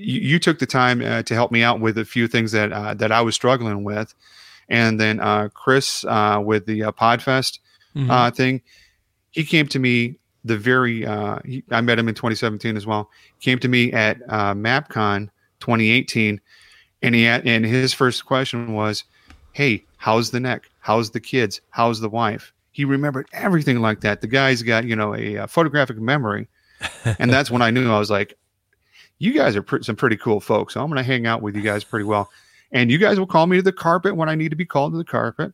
S2: you, you took the time uh, to help me out with a few things that uh, that I was struggling with, and then uh, Chris uh, with the uh, Podfest mm-hmm. Uh, thing, he came to me the very he, I met him in 2017 as well. Came to me at MapCon 2018, and he had, and his first question was, "Hey, how's the neck? How's the kids? How's the wife?" He remembered everything like that. The guy's got you know a, a photographic memory, and that's when I knew I was like, you guys are some pretty cool folks. So I'm going to hang out with you guys pretty well. And you guys will call me to the carpet when I need to be called to the carpet.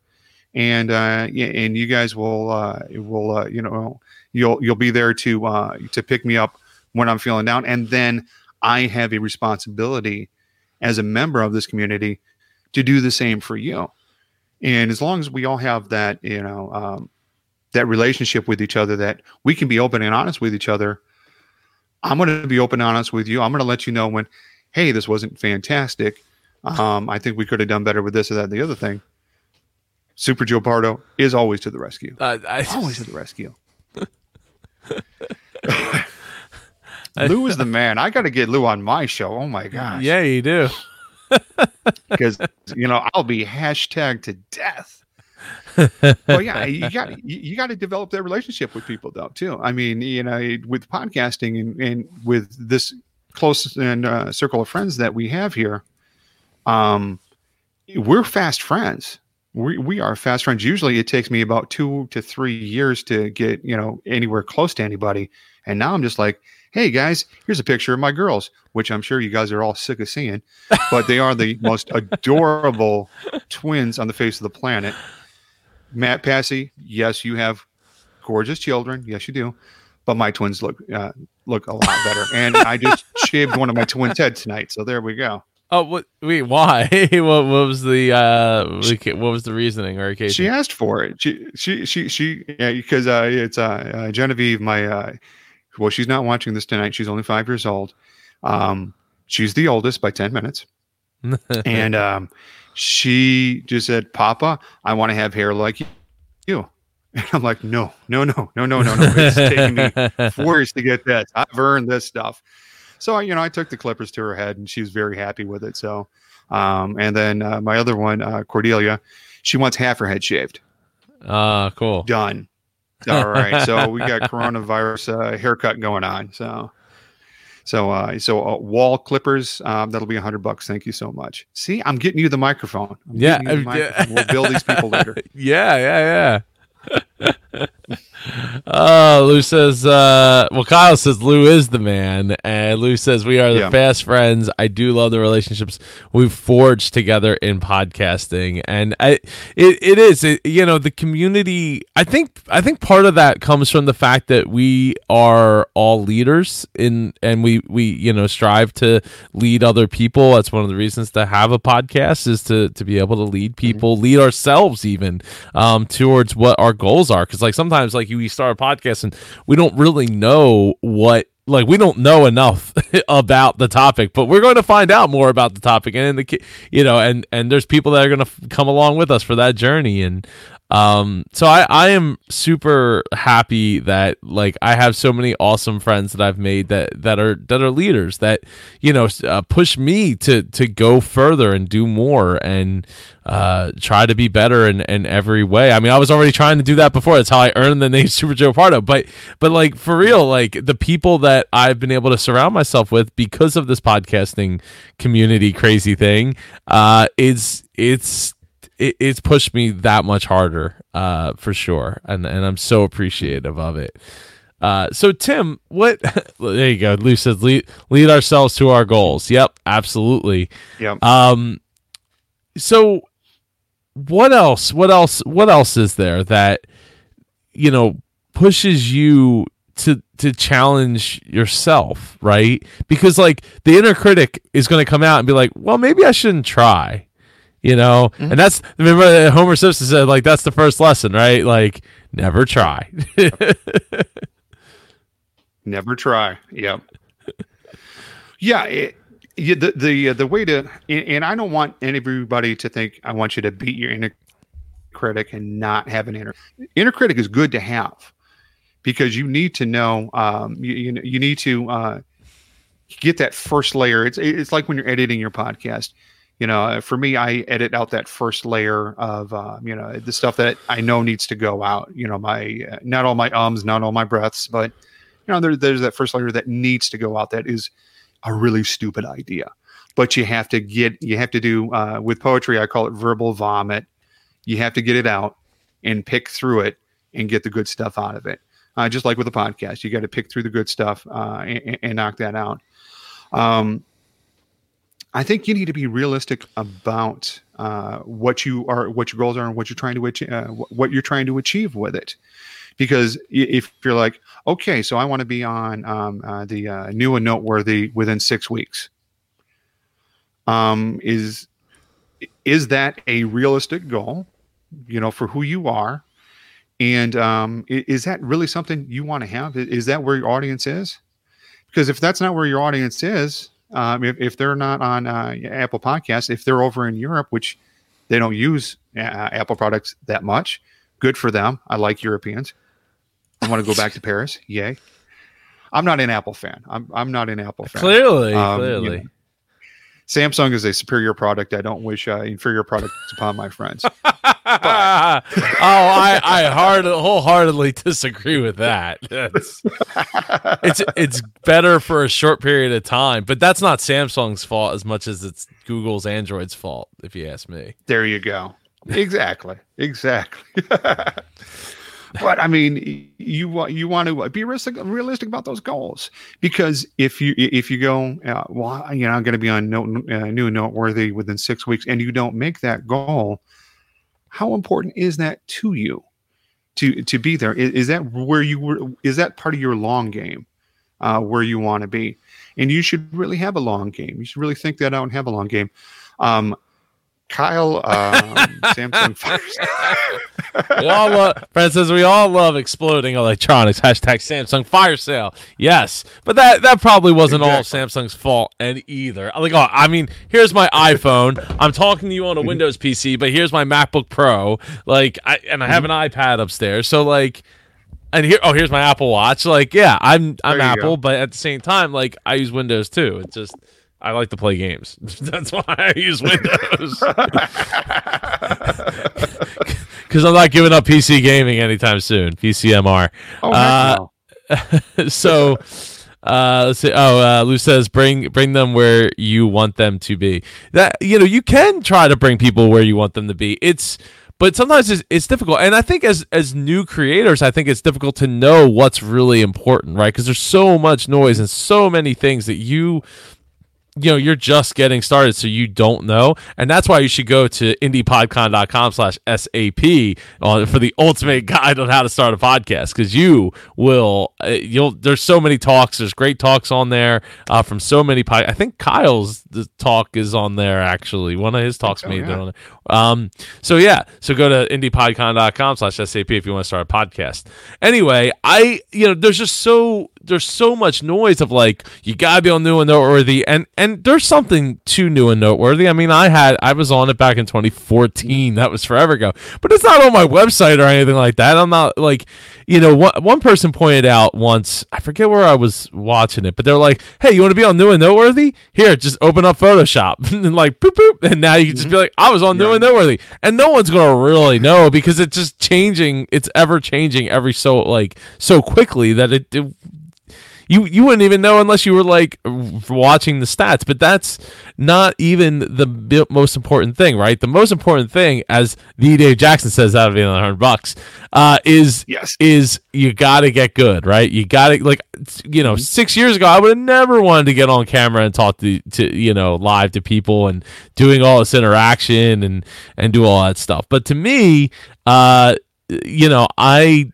S2: And uh, and you guys will uh, will uh, you know you'll you'll be there to uh, to pick me up when I'm feeling down. And then I have a responsibility as a member of this community to do the same for you. And as long as we all have that, you know, um, that relationship with each other, that we can be open and honest with each other, I'm going to be open honest with you. I'm going to let you know when, hey, this wasn't fantastic. Um, I think we could have done better with this or that. And the other thing, Super Joe Pardo is always to the rescue. Uh, I, always to the rescue. Lou is the man. I got to get Lou on my show. Oh my gosh.
S1: Yeah, you do.
S2: Because you know I'll be hashtag to death well, yeah, you got you, got to develop that relationship with people though too. I mean, you know, with podcasting and, and with this close and uh, circle of friends that we have here, um, we're fast friends. We we are fast friends. Usually, it takes me about two to three years to get you know anywhere close to anybody, and now I'm just like, hey guys, here's a picture of my girls, which I'm sure you guys are all sick of seeing, but they are the most adorable twins on the face of the planet. Matt Passy, yes, you have gorgeous children. Yes, you do. But my twins look uh, look a lot better, and I just shaved one of my twins' head tonight. So there we go.
S1: Oh, what? Wait, why? what, what was the uh, what was the reasoning or occasion?
S2: She asked for it. She she she she yeah, because uh, it's uh, uh, Genevieve. My uh, well, she's not watching this tonight. She's only five years old. Um, she's the oldest by ten minutes, and um, she just said, Papa, I want to have hair like you. And I'm like, no, no, no, no, no, no, no. It's taking me four years to get this. I've earned this stuff. So, you know, I took the clippers to her head and she was very happy with it. So, um, and then uh, my other one, uh, Cordelia, she wants half her head shaved.
S1: Ah, uh, cool.
S2: Done. All right. So we got coronavirus uh, haircut going on. So, so, uh, so uh, wall clippers, um, that'll be a hundred bucks. Thank you so much. See, I'm getting you the microphone. I'm
S1: yeah,
S2: the microphone. we'll bill these people later.
S1: yeah, yeah, yeah. Uh, Lou says, uh, well, Kyle says Lou is the man. And Lou says, we are the
S2: Yeah.
S1: fast friends. I do love the relationships we've forged together in podcasting. And I, it, it is, it, you know, the community, I think, I think part of that comes from the fact that we are all leaders in, and we, we, you know, strive to lead other people. That's one of the reasons to have a podcast is to, to be able to lead people, lead ourselves even, um, towards what our goals are. Cause like sometimes like we start a podcast and we don't really know what like we don't know enough about the topic but we're going to find out more about the topic. And the you know and and there's people that are going to f- come along with us for that journey. And um so i i am super happy that like i have so many awesome friends that i've made that that are that are leaders that you know uh, push me to to go further and do more and uh try to be better in in every way. I mean i was already trying to do that before. That's how i earned the name super joe pardo. But but like for real like the people that i've been able to surround myself with because of this podcasting community crazy thing uh is it's it, it's pushed me that much harder uh for sure. And and i'm so appreciative of it. Uh so tim what there you go. Lou says lead, lead ourselves to our goals. Yep absolutely.
S2: Yep.
S1: um so what else what else what else is there that you know pushes you to to challenge yourself right? Because like the inner critic is going to come out and be like well maybe i shouldn't try you know and that's remember homer simpson said like that's the first lesson right like never try
S2: Never try. Yep. yeah. It, yeah, the the uh, the way to and, and I don't want everybody to think I want you to beat your inner critic and not have an inner inner critic is good to have because you need to know um, you, you you need to uh, get that first layer. It's it's like when you're editing your podcast. You know, uh, for me, I edit out that first layer of uh, you know the stuff that I know needs to go out. You know, my uh, not all my ums, not all my breaths, but you know, there, there's that first layer that needs to go out. That is a really stupid idea, but you have to get you have to do uh, with poetry. I call it verbal vomit. You have to get it out and pick through it and get the good stuff out of it. Uh, just like with a podcast, you got to pick through the good stuff uh, and, and knock that out. Um, I think you need to be realistic about uh, what you are, what your goals are, and what you're trying to achieve, uh, what you're trying to achieve with it. Because if you're like, okay, so I want to be on um, uh, the uh, new and noteworthy within six weeks, um, is is that a realistic goal? You know, for who you are, and um, is that really something you want to have? Is that where your audience is? Because if that's not where your audience is, um, if, if they're not on uh, Apple Podcasts, if they're over in Europe, which they don't use uh, Apple products that much, good for them. I like Europeans. I want to go back to Paris. Yay. I'm not an Apple fan. I'm, I'm not an Apple fan.
S1: clearly
S2: Um, you
S1: clearly
S2: know, Samsung is a superior product. I don't wish uh, inferior products upon my friends.
S1: oh, I I hard wholeheartedly disagree with that. That's, it's it's better for a short period of time, but that's not Samsung's fault as much as it's Google's Android's fault, if you ask me.
S2: There you go. Exactly. Exactly. But I mean, you want you want to be realistic, realistic about those goals because if you if you go, uh, well, you know, I'm going to be on uh, new and noteworthy within six weeks, and you don't make that goal, how important is that to you? To to be there is, is that where you were? Is that part of your long game, uh, where you want to be? And you should really have a long game. You should really think that out and have a long game. Um, Kyle, um, Samsung Fire.
S1: We all love, Fred says we all love exploding electronics. Hashtag Samsung fire sale. Yes, but that that probably wasn't all Samsung's fault and either. Like, oh, I mean, here's my iPhone. I'm talking to you on a Windows PC, but here's my MacBook Pro. Like, I and I have an iPad upstairs. So like. And here, oh, here's my Apple Watch. Like, yeah, I'm I'm Apple,
S2: go.
S1: but at the same time, like, I use Windows too. It's just I like to play games. That's why I use Windows. Because I'm not giving up PC gaming anytime soon. PCMR.
S2: Oh,
S1: Uh,
S2: no.
S1: so uh let's see oh uh lou says bring bring them where you want them to be that you know you can try to bring people where you want them to be it's but sometimes it's, it's difficult and i think as as new creators i think it's difficult to know what's really important right because there's so much noise and so many things that you you know you're just getting started so you don't know. And that's why you should go to indiepodcon.com slash sap for the ultimate guide on how to start a podcast because you will uh, you'll there's so many talks there's great talks on there uh, from so many pod- i think kyle's the talk is on there actually. One of his talks made yeah. on there. Um so yeah so go to indiepodcon.com slash sap if you want to start a podcast. Anyway i you know there's just so there's so much noise of like you gotta be on new and noteworthy and and there's something too new and noteworthy. I mean i had i was on it back in 2014 that was forever ago. But it's not on my website or anything like that. I'm not like you know one, one person pointed out once i forget where i was watching it but they're like hey you want to be on new and noteworthy? Here just open up photoshop. And like poop poop and now you can just be mm-hmm. like i was on new and noteworthy. And no one's gonna really know because it's just changing it's ever changing every so like so quickly that it, it you you wouldn't even know unless you were like watching the stats. But that's not even the most important thing, right? The most important thing, as the Dave Jackson says out of the hundred bucks, uh, is
S2: yes.
S1: is you got to get good, right? You got to like you know, mm-hmm. six years ago, I would have never wanted to get on camera and talk to to you know live to people and doing all this interaction and and do all that stuff. But to me, uh, you know, I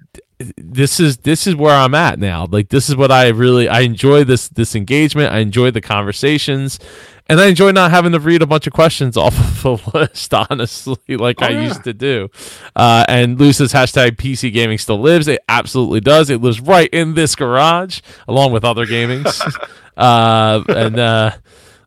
S1: this is this is where I'm at now. Like this is what I really I enjoy this this engagement. I enjoy the conversations, and I enjoy not having to read a bunch of questions off of a list. Honestly, like oh, I yeah. used to do. Uh, and Luce's hashtag PC gaming still lives. It absolutely does. It lives right in this garage, along with other gamings. uh, and uh,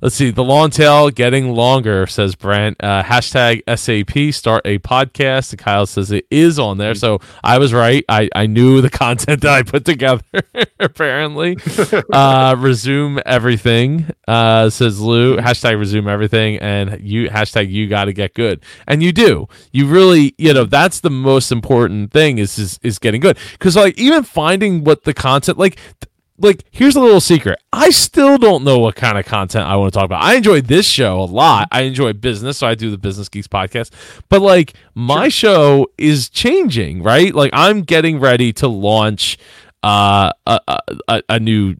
S1: Let's see. The long tail getting longer, says Brent. Uh, hashtag SAP start a podcast. And Kyle says it is on there. So I was right. I, I knew the content that I put together, apparently. Uh, resume everything, uh, says Lou. Hashtag resume everything. And you, hashtag you got to get good. And you do. You really, you know, that's the most important thing is, is, is getting good. Because, like, even finding what the content, like, like here's a little secret. I still don't know what kind of content i want to talk about. I enjoy this show a lot. I enjoy business so i do the business geeks podcast. But like my sure. show is changing right? Like i'm getting ready to launch uh, a, a, a new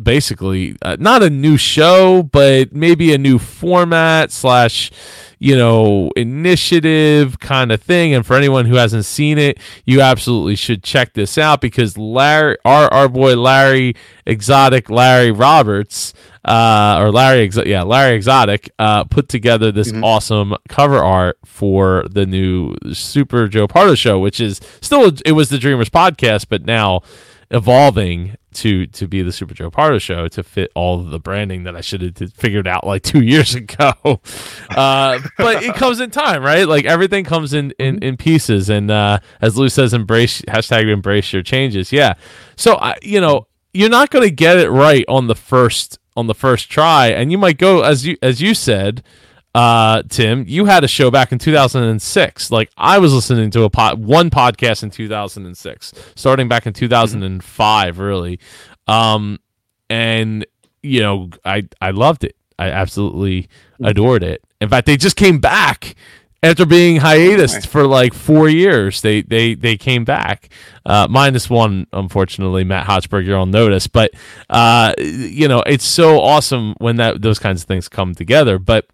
S1: basically uh, not a new show but maybe a new format slash you know, initiative kind of thing. And for anyone who hasn't seen it, you absolutely should check this out because Larry, our, our boy Larry Exotic, Larry Roberts, uh, or Larry, yeah, Larry Exotic, uh, put together this mm-hmm. awesome cover art for the new Super Joe Pardo show, which is still, it was the Dreamers podcast, but now evolving to to be the Super Joe Pardo show to fit all the branding that I should have figured out like two years ago. Uh, but it comes in time, right? Like everything comes in in, mm-hmm. in pieces, and uh, as Lou says, embrace hashtag embrace your changes. Yeah. So I, you know, you're not going to get it right on the first on the first try, and you might go as you as you said uh, Tim, you had a show back in 2006. Like I was listening to a pod, one podcast in 2006, starting back in 2005, mm-hmm. really. Um, and you know, I I loved it. I absolutely mm-hmm. adored it. In fact, they just came back after being hiatus for like four years. They they they came back, uh, minus one, unfortunately. Matt Hochberg, you're on notice, but uh, you know, it's so awesome when that those kinds of things come together. But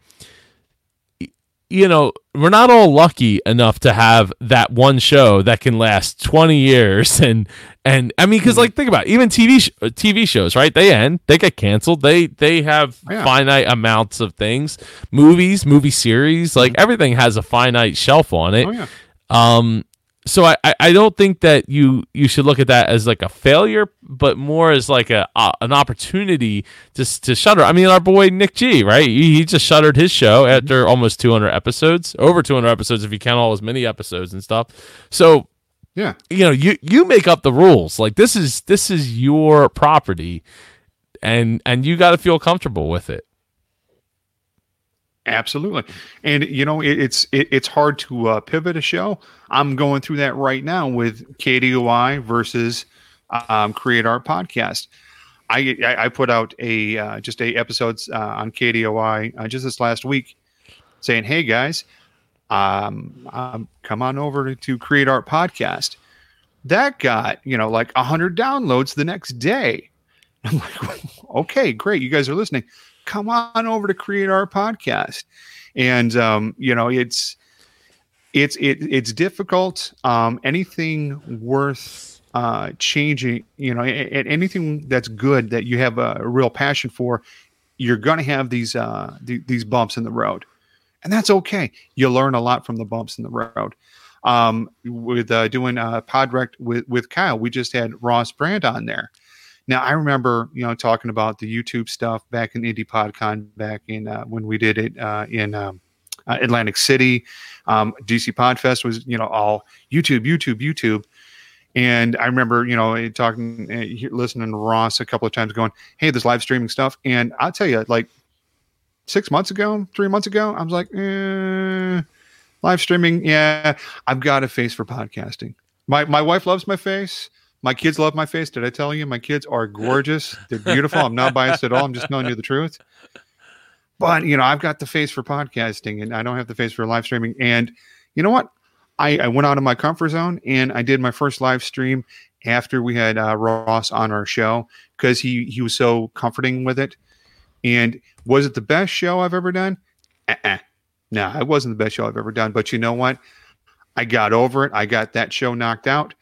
S1: you know, we're not all lucky enough to have that one show that can last 20 years and and I mean cuz like think about it, even TV sh- TV shows, right? They end, they get canceled. They they have oh, yeah. finite amounts of things. Movies, movie series, like mm-hmm. everything has a finite shelf on it. Oh, yeah. Um so I, I don't think that you you should look at that as like a failure, but more as like a uh, an opportunity to to shutter. I mean, our boy Nick G, right? He, he just shuttered his show mm-hmm. after almost 200 episodes, over 200 episodes if you count all his mini episodes and stuff. So
S2: yeah,
S1: you know, you you make up the rules. Like this is this is your property, and and you got to feel comfortable with it.
S2: Absolutely, and you know it, it's it, it's hard to uh, pivot a show. I'm going through that right now with KDOI versus um, Create Art Podcast. I, I, I put out a uh, just a episodes uh, on KDOI uh, just this last week, saying, "Hey guys, um, um, come on over to, Create Art Podcast. That got, you know, like 100 downloads the next day. I'm like, okay, great. You guys are listening. Come on over to Create Art Podcast. And, um, you know, it's, it's, it, it's difficult. Um, anything worth uh, changing, you know, anything that's good that you have a, a real passion for, you're going to have these, uh, th- these bumps in the road and that's okay. You learn a lot from the bumps in the road. Um, with uh, doing uh, Podrect with with Kyle, we just had Ross Brand on there. Now I remember, you know, talking about the YouTube stuff back in Indie PodCon back in uh, when we did it uh, in um, uh, Atlantic City. Um, DC Podfest was, you know, all YouTube, YouTube, YouTube. And I remember, you know, talking, uh, listening to Ross a couple of times, going, "Hey, this live streaming stuff." And I'll tell you, like six months ago, three months ago, I was like, eh, live streaming. Yeah, I've got a face for podcasting. My my wife loves my face. My kids love my face. Did I tell you? My kids are gorgeous. They're beautiful. I'm not biased at all. I'm just telling you the truth. But you know, I've got the face for podcasting, and I don't have the face for live streaming. And you know what? I, I went out of my comfort zone and I did my first live stream after we had uh, Ross on our show because he he was so comforting with it. And was it the best show I've ever done? Uh-uh. No, it wasn't the best show I've ever done. But you know what? I got over it. I got that show knocked out.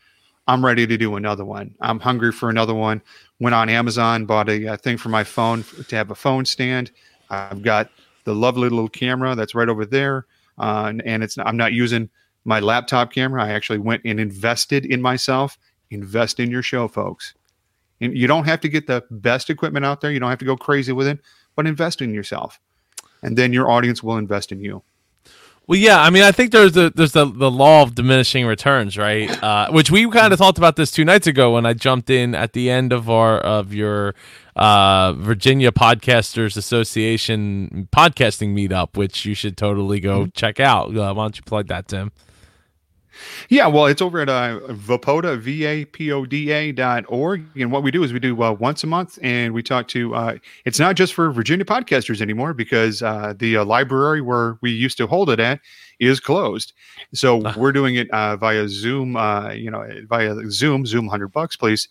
S2: I'm ready to do another one. I'm hungry for another one. Went on Amazon, bought a, a thing for my phone to have a phone stand. I've got the lovely little camera that's right over there, uh, and, and it's I'm not using my laptop camera. I actually went and invested in myself. Invest in your show, folks. And you don't have to get the best equipment out there. You don't have to go crazy with it but invest in yourself, and then your audience will invest in you.
S1: Well, yeah, I mean, I think there's the there's the, the law of diminishing returns, right? Uh, which we kind of talked about this two nights ago when I jumped in at the end of our of your uh, Virginia Podcasters Association podcasting meetup, which you should totally go mm-hmm. check out. Uh, why don't you plug that, Tim?
S2: Yeah, well, it's over at uh, Vapoda, V-A-P-O-D-A dot org. And what we do is we do uh, once a month and we talk to, uh, it's not just for Virginia podcasters anymore because uh, the uh, library where we used to hold it at is closed. So uh. we're doing it uh, via Zoom, uh, you know, via Zoom, Zoom 100 bucks, please.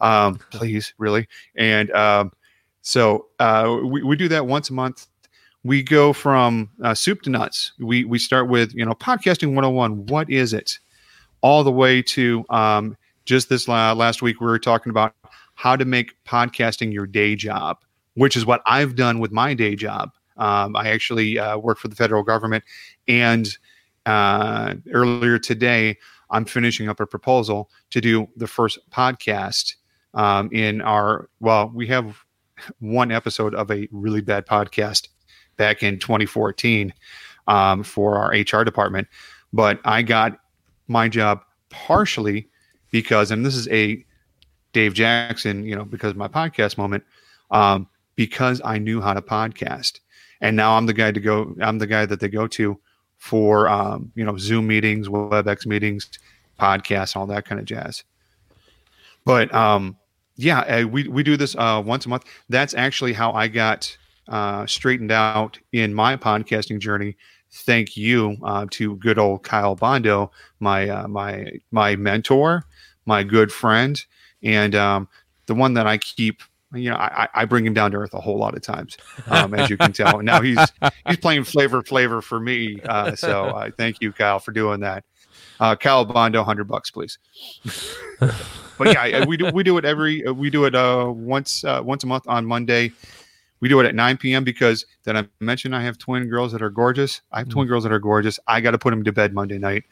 S2: Um, please, really. And um, so uh, we, we do that once a month we go from uh, soup to nuts. We we start with you know podcasting 101. What is it? All the way to um, just this la- last week we were talking about how to make podcasting your day job, which is what I've done with my day job. Um, I actually uh, work for the federal government, and uh, earlier today I'm finishing up a proposal to do the first podcast um, in our. Well, we have one episode of a really bad podcast back in 2014 um, for our HR department. But I got my job partially because, and this is a Dave Jackson, you know, because my podcast moment, um, because I knew how to podcast. And now I'm the guy to go, I'm the guy that they go to for, um, you know, Zoom meetings, WebEx meetings, podcasts, all that kind of jazz. But um, yeah, we, we do this uh, once a month. That's actually how I got uh, straightened out in my podcasting journey. Thank you uh, to good old Kyle Bondo, my uh, my my mentor, my good friend, and um, the one that I keep. You know, I, I bring him down to earth a whole lot of times, um, as you can tell. Now he's he's playing Flavor Flav for me. Uh, so uh, thank you, Kyle, for doing that. Uh, Kyle Bondo, hundred bucks, please. but yeah, we do we do it every we do it uh, once uh, once a month on Monday. We do it at 9 p.m. because then I mentioned I have twin girls that are gorgeous. I have mm twin girls that are gorgeous. I got to put them to bed Monday night.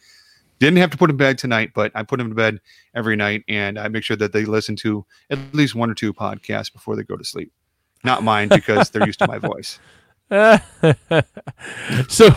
S2: Didn't have to put them to bed tonight, but I put them to bed every night and I make sure that they listen to at least one or two podcasts before they go to sleep. Not mine because they're used to my voice.
S1: so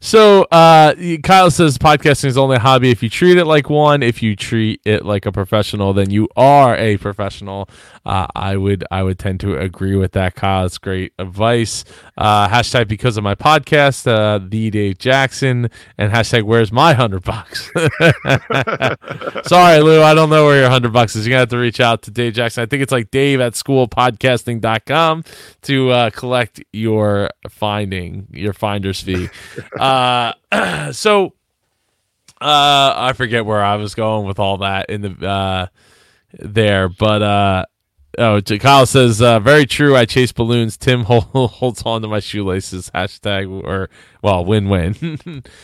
S1: so uh, Kyle says podcasting is only a hobby if you treat it like one. If you treat it like a professional, then you are a professional. Uh, I would I would tend to agree with that, Kyle. It's great advice. Uh, hashtag because of my podcast, uh, the Dave Jackson, and hashtag where's my hundred bucks. Sorry, Lou, I don't know where your hundred bucks is. You're gonna have to reach out to Dave Jackson. I think it's like Dave at schoolpodcasting.com to uh, collect your finding your finder's fee. uh, so uh, I forget where I was going with all that in the uh, there, but uh, oh, Kyle says uh, very true. I chase balloons. Tim holds on to my shoelaces. Hashtag or well, win win.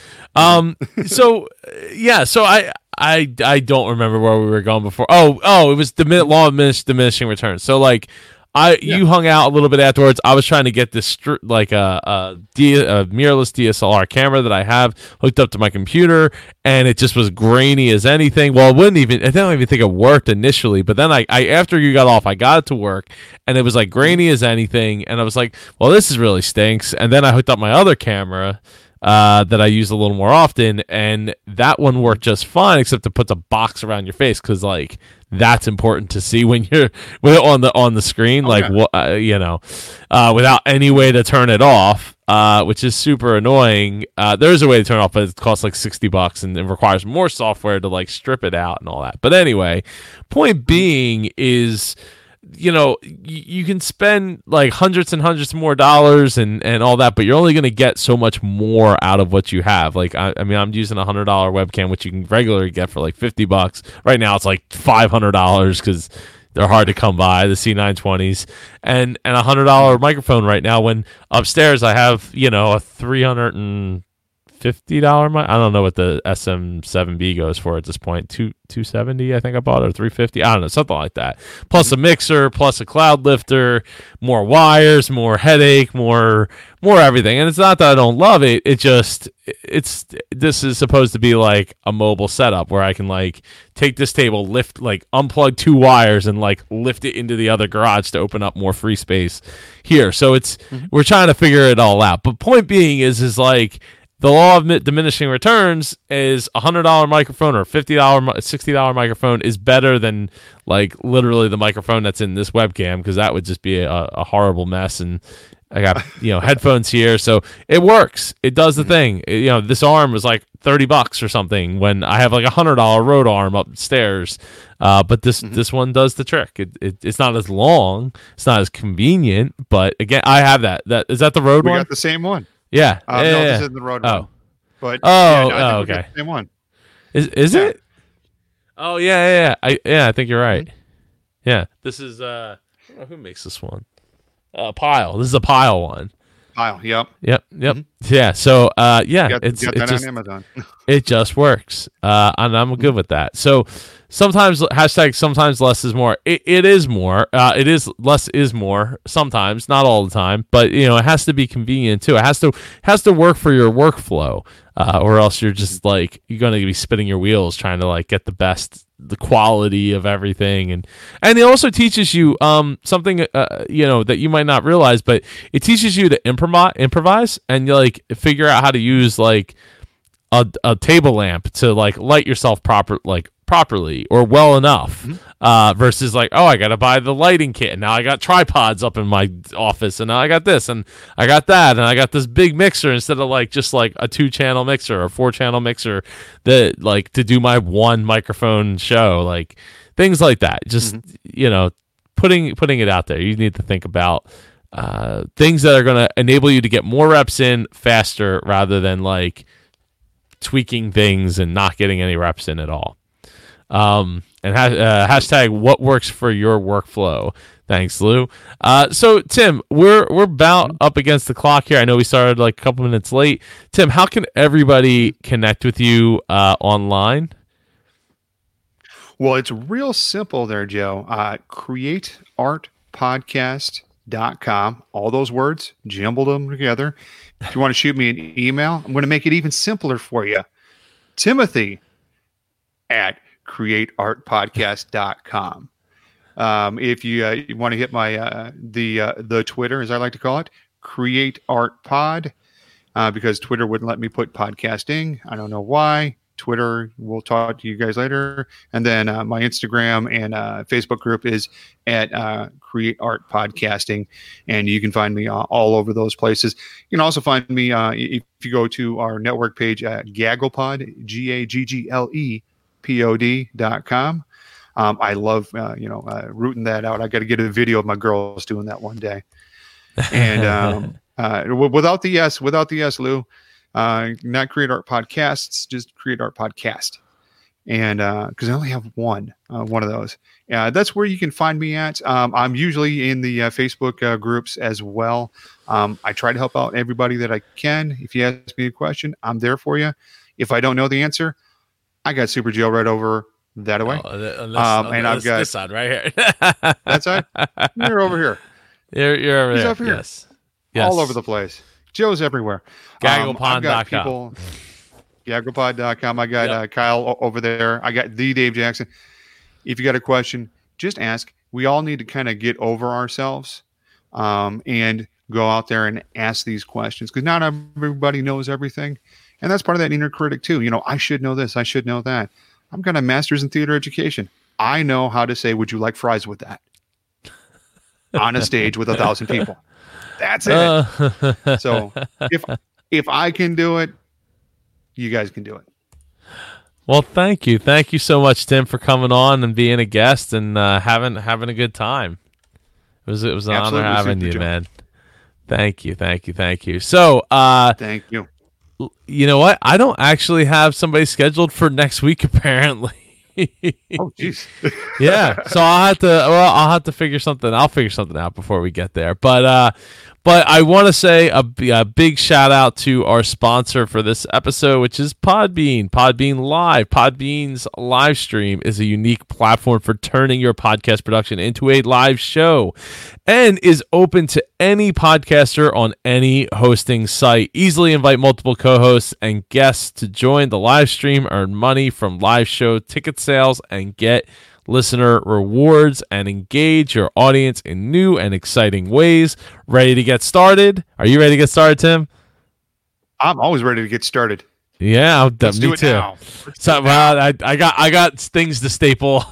S1: um, so yeah, so I I I don't remember where we were going before. Oh oh, it was the law of diminishing returns. So like I yeah. you hung out a little bit afterwards. I was trying to get this str- like a, a, D- a mirrorless DSLR camera that I have hooked up to my computer, and it just was grainy as anything. Well, it wouldn't even. I don't even think it worked initially, but then I, I after you got off, I got it to work, and it was like grainy as anything, and I was like, well, this is really stinks. And then I hooked up my other camera. Uh, that I use a little more often, and that one worked just fine, except it puts a box around your face because like that's important to see when you're on the on the screen, like what uh, you know, uh, without any way to turn it off, uh, which is super annoying. Uh, there's a way to turn it off, but it costs like sixty bucks and it requires more software to like strip it out and all that. But anyway, point being is you know you can spend like hundreds and hundreds more dollars and and all that but you're only going to get so much more out of what you have. Like i, I mean i'm using a hundred dollar webcam which you can regularly get for like 50 bucks. Right now it's like $500 because they're hard to come by the c920s and and a hundred dollar microphone right now when upstairs i have you know a 300 and fifty dollar mic. I don't know what the SM7B goes for at this point. Two two seventy, I think I bought it, or three fifty. I don't know, something like that. Plus a mixer, plus a Cloudlifter, more wires, more headache, more more everything. And it's not that I don't love it. It just it's this is supposed to be like a mobile setup where I can like take this table, lift like unplug two wires and like lift it into the other garage to open up more free space here. So it's mm-hmm. we're trying to figure it all out. But point being is is like the law of diminishing returns is a hundred dollar microphone or a fifty dollar, sixty dollar microphone is better than like literally the microphone that's in this webcam because that would just be a, a, horrible mess. And I got you know headphones here, so it works. It does the mm-hmm. thing. It, you know, this arm was like thirty bucks or something when I have like a hundred dollar Rode arm upstairs. Uh, but this mm-hmm. this one does the trick. It, it, it's not as long, it's not as convenient, but again, I have that. That is that the Rode
S2: we
S1: one.
S2: We got the same one.
S1: Yeah.
S2: Uh,
S1: yeah
S2: no,
S1: yeah.
S2: this isn't the Rode
S1: oh.
S2: one. But
S1: oh,
S2: yeah,
S1: no, oh okay.
S2: Same one.
S1: Is is it? Oh yeah, yeah, yeah. I yeah, I think you're right. Mm-hmm. Yeah, this is uh, who makes this one. Uh, Pyle. This is a Pyle one.
S2: Pyle. Yep.
S1: Yep. Yep. Mm-hmm. Yeah. So uh, yeah,
S2: got,
S1: it's it just,
S2: on Amazon.
S1: it just works, uh, and I'm good with that. So sometimes hashtag sometimes less is more. It, it is more. Uh, it is less is more. Sometimes, not all the time, but you know it has to be convenient too. It has to has to work for your workflow, uh, or else you're just like you're going to be spinning your wheels trying to like get the best the quality of everything. And and it also teaches you um something uh, you know that you might not realize but it teaches you to improvise improvise and you like figure out how to use like a, a table lamp to like light yourself proper like properly or well enough mm-hmm. uh, versus like oh i gotta buy the lighting kit and now i got tripods up in my office and now i got this and i got that and i got this big mixer instead of like just like a two channel mixer or four channel mixer that like to do my one microphone show like things like that just mm-hmm. you know putting putting it out there you need to think about uh, things that are going to enable you to get more reps in faster rather than like tweaking things and not getting any reps in at all. Um, and ha- uh, hashtag what works for your workflow. Thanks, Lou. Uh, so Tim, we're we're about up against the clock here. I know we started like a couple minutes late. Tim, how can everybody connect with you uh, online?
S2: Well, it's real simple there, Joe. Uh, createartpodcast.com. All those words, jumbled them together. If you want to shoot me an email, I'm going to make it even simpler for you. Timothy at createartpodcast.com. Um, if you, uh, you want to hit my uh, the uh, the Twitter, as I like to call it, Create Art Pod, uh, because Twitter wouldn't let me put podcasting. I don't know why. Twitter, we'll talk to you guys later. And then uh, my Instagram and uh, Facebook group is at Create Art Podcasting, and you can find me all over those places. You can also find me if you go to our network page at GagglePod, G A G G L E pod.com. Um, I love, uh, you know, uh, rooting that out. I got to get a video of my girls doing that one day. And um, Uh, without the yes, without the yes, Lou. Uh, not Create Art Podcasts, just Create Art Podcast. And because uh, I only have one, uh, one of those. Yeah, that's where you can find me at. Um, I'm usually in the uh, Facebook uh, groups as well. Um, I try to help out everybody that I can. If you ask me a question, I'm there for you. If I don't know the answer, I got Super Joe right over that away. Oh,
S1: um, and I've got this side right here.
S2: that side. You're over here.
S1: You're, you're over He's there. Over here. Yes.
S2: yes. All over the place. Joe's everywhere.
S1: Gagglepod.com. Um,
S2: Gagglepod.com. I got yep. uh, Kyle over there. I got the Dave Jackson. If you got a question, just ask. We all need to kind of get over ourselves um, and go out there and ask these questions because not everybody knows everything. And that's part of that inner critic, too. You know, I should know this, I should know that. I'm got a master's in theater education. I know how to say, Would you like fries with that? on a stage with a thousand people. That's it. Uh. so if if I can do it, you guys can do it.
S1: Well, thank you, thank you so much, Tim, for coming on and being a guest and uh, having having a good time. It was it was an Absolutely honor having you, Joe. man. Thank you, thank you, thank you. So, uh,
S2: thank you.
S1: You know what? I don't actually have somebody scheduled for next week. Apparently.
S2: oh, jeez.
S1: yeah. So I'll have to. Well, I'll have to figure something. I'll figure something out before we get there. But uh, but I want to say a, a, big shout out to our sponsor for this episode, which is Podbean. Podbean Live. Podbean's live stream is a unique platform for turning your podcast production into a live show and is open to any podcaster on any hosting site. Easily invite multiple co hosts and guests to join the live stream, earn money from live show ticket sales, and get listener rewards and engage your audience in new and exciting ways. Ready to get started? Are you ready to get started, Tim?
S2: I'm always ready to get started.
S1: Yeah, Let's me too. So, well, I, I got I got things to staple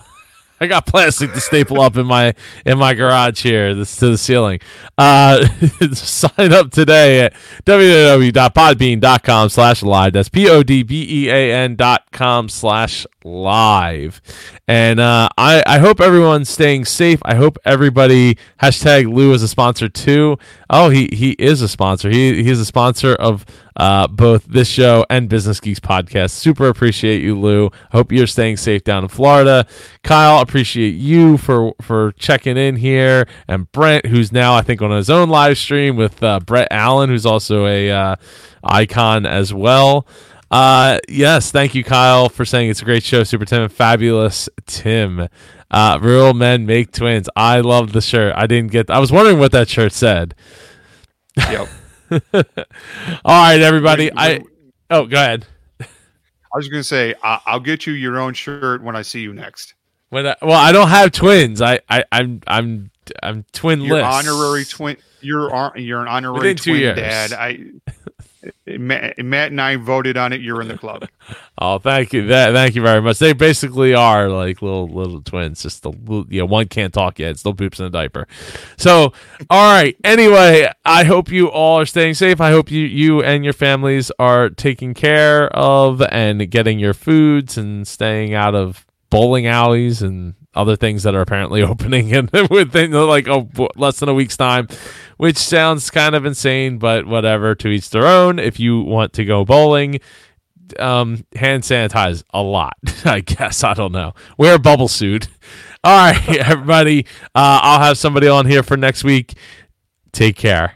S1: I got plastic to staple up in my in my garage here this to the ceiling. Uh, sign up today at www.podbean.com slash live. That's P-O-D-B-E-A-N dot com slash live. And uh, I, I hope everyone's staying safe. I hope everybody hashtag Lou is a sponsor too. Oh, he he is a sponsor. He he's a sponsor of uh, both this show and Business Geeks podcast. Super appreciate you, Lou. Hope you're staying safe down in Florida. Kyle, appreciate you for for checking in here, and Brent, who's now I think on his own live stream with uh, Brett Allen, who's also a uh, icon as well. Uh, yes, thank you, Kyle, for saying it's a great show, Super Tim, fabulous Tim. Uh, real men make twins. I love the shirt. I didn't get. I was wondering what that shirt said.
S2: Yep.
S1: All right, everybody. Wait, wait, I oh, go ahead.
S2: I was going to say I'll get you your own shirt when I see you next.
S1: When I, well, I don't have twins. I, I I'm I'm I'm twinless.
S2: You're honorary twin. You're uh, you're an honorary Within twin dad. I Matt, Matt and I voted on it. You're in the club.
S1: oh, thank you. That, thank you very much. They basically are like little little twins. Just the you know one can't talk yet. Still poops in a diaper. So, all right. Anyway, I hope you all are staying safe. I hope you you and your families are taking care of and getting your foods and staying out of bowling alleys and other things that are apparently opening and within like a, less than a week's time which sounds kind of insane, but whatever, to each their own. If you want to go bowling, um, hand sanitize a lot, I guess. I don't know. Wear a bubble suit. All right, everybody. Uh, I'll have somebody on here for next week. Take care.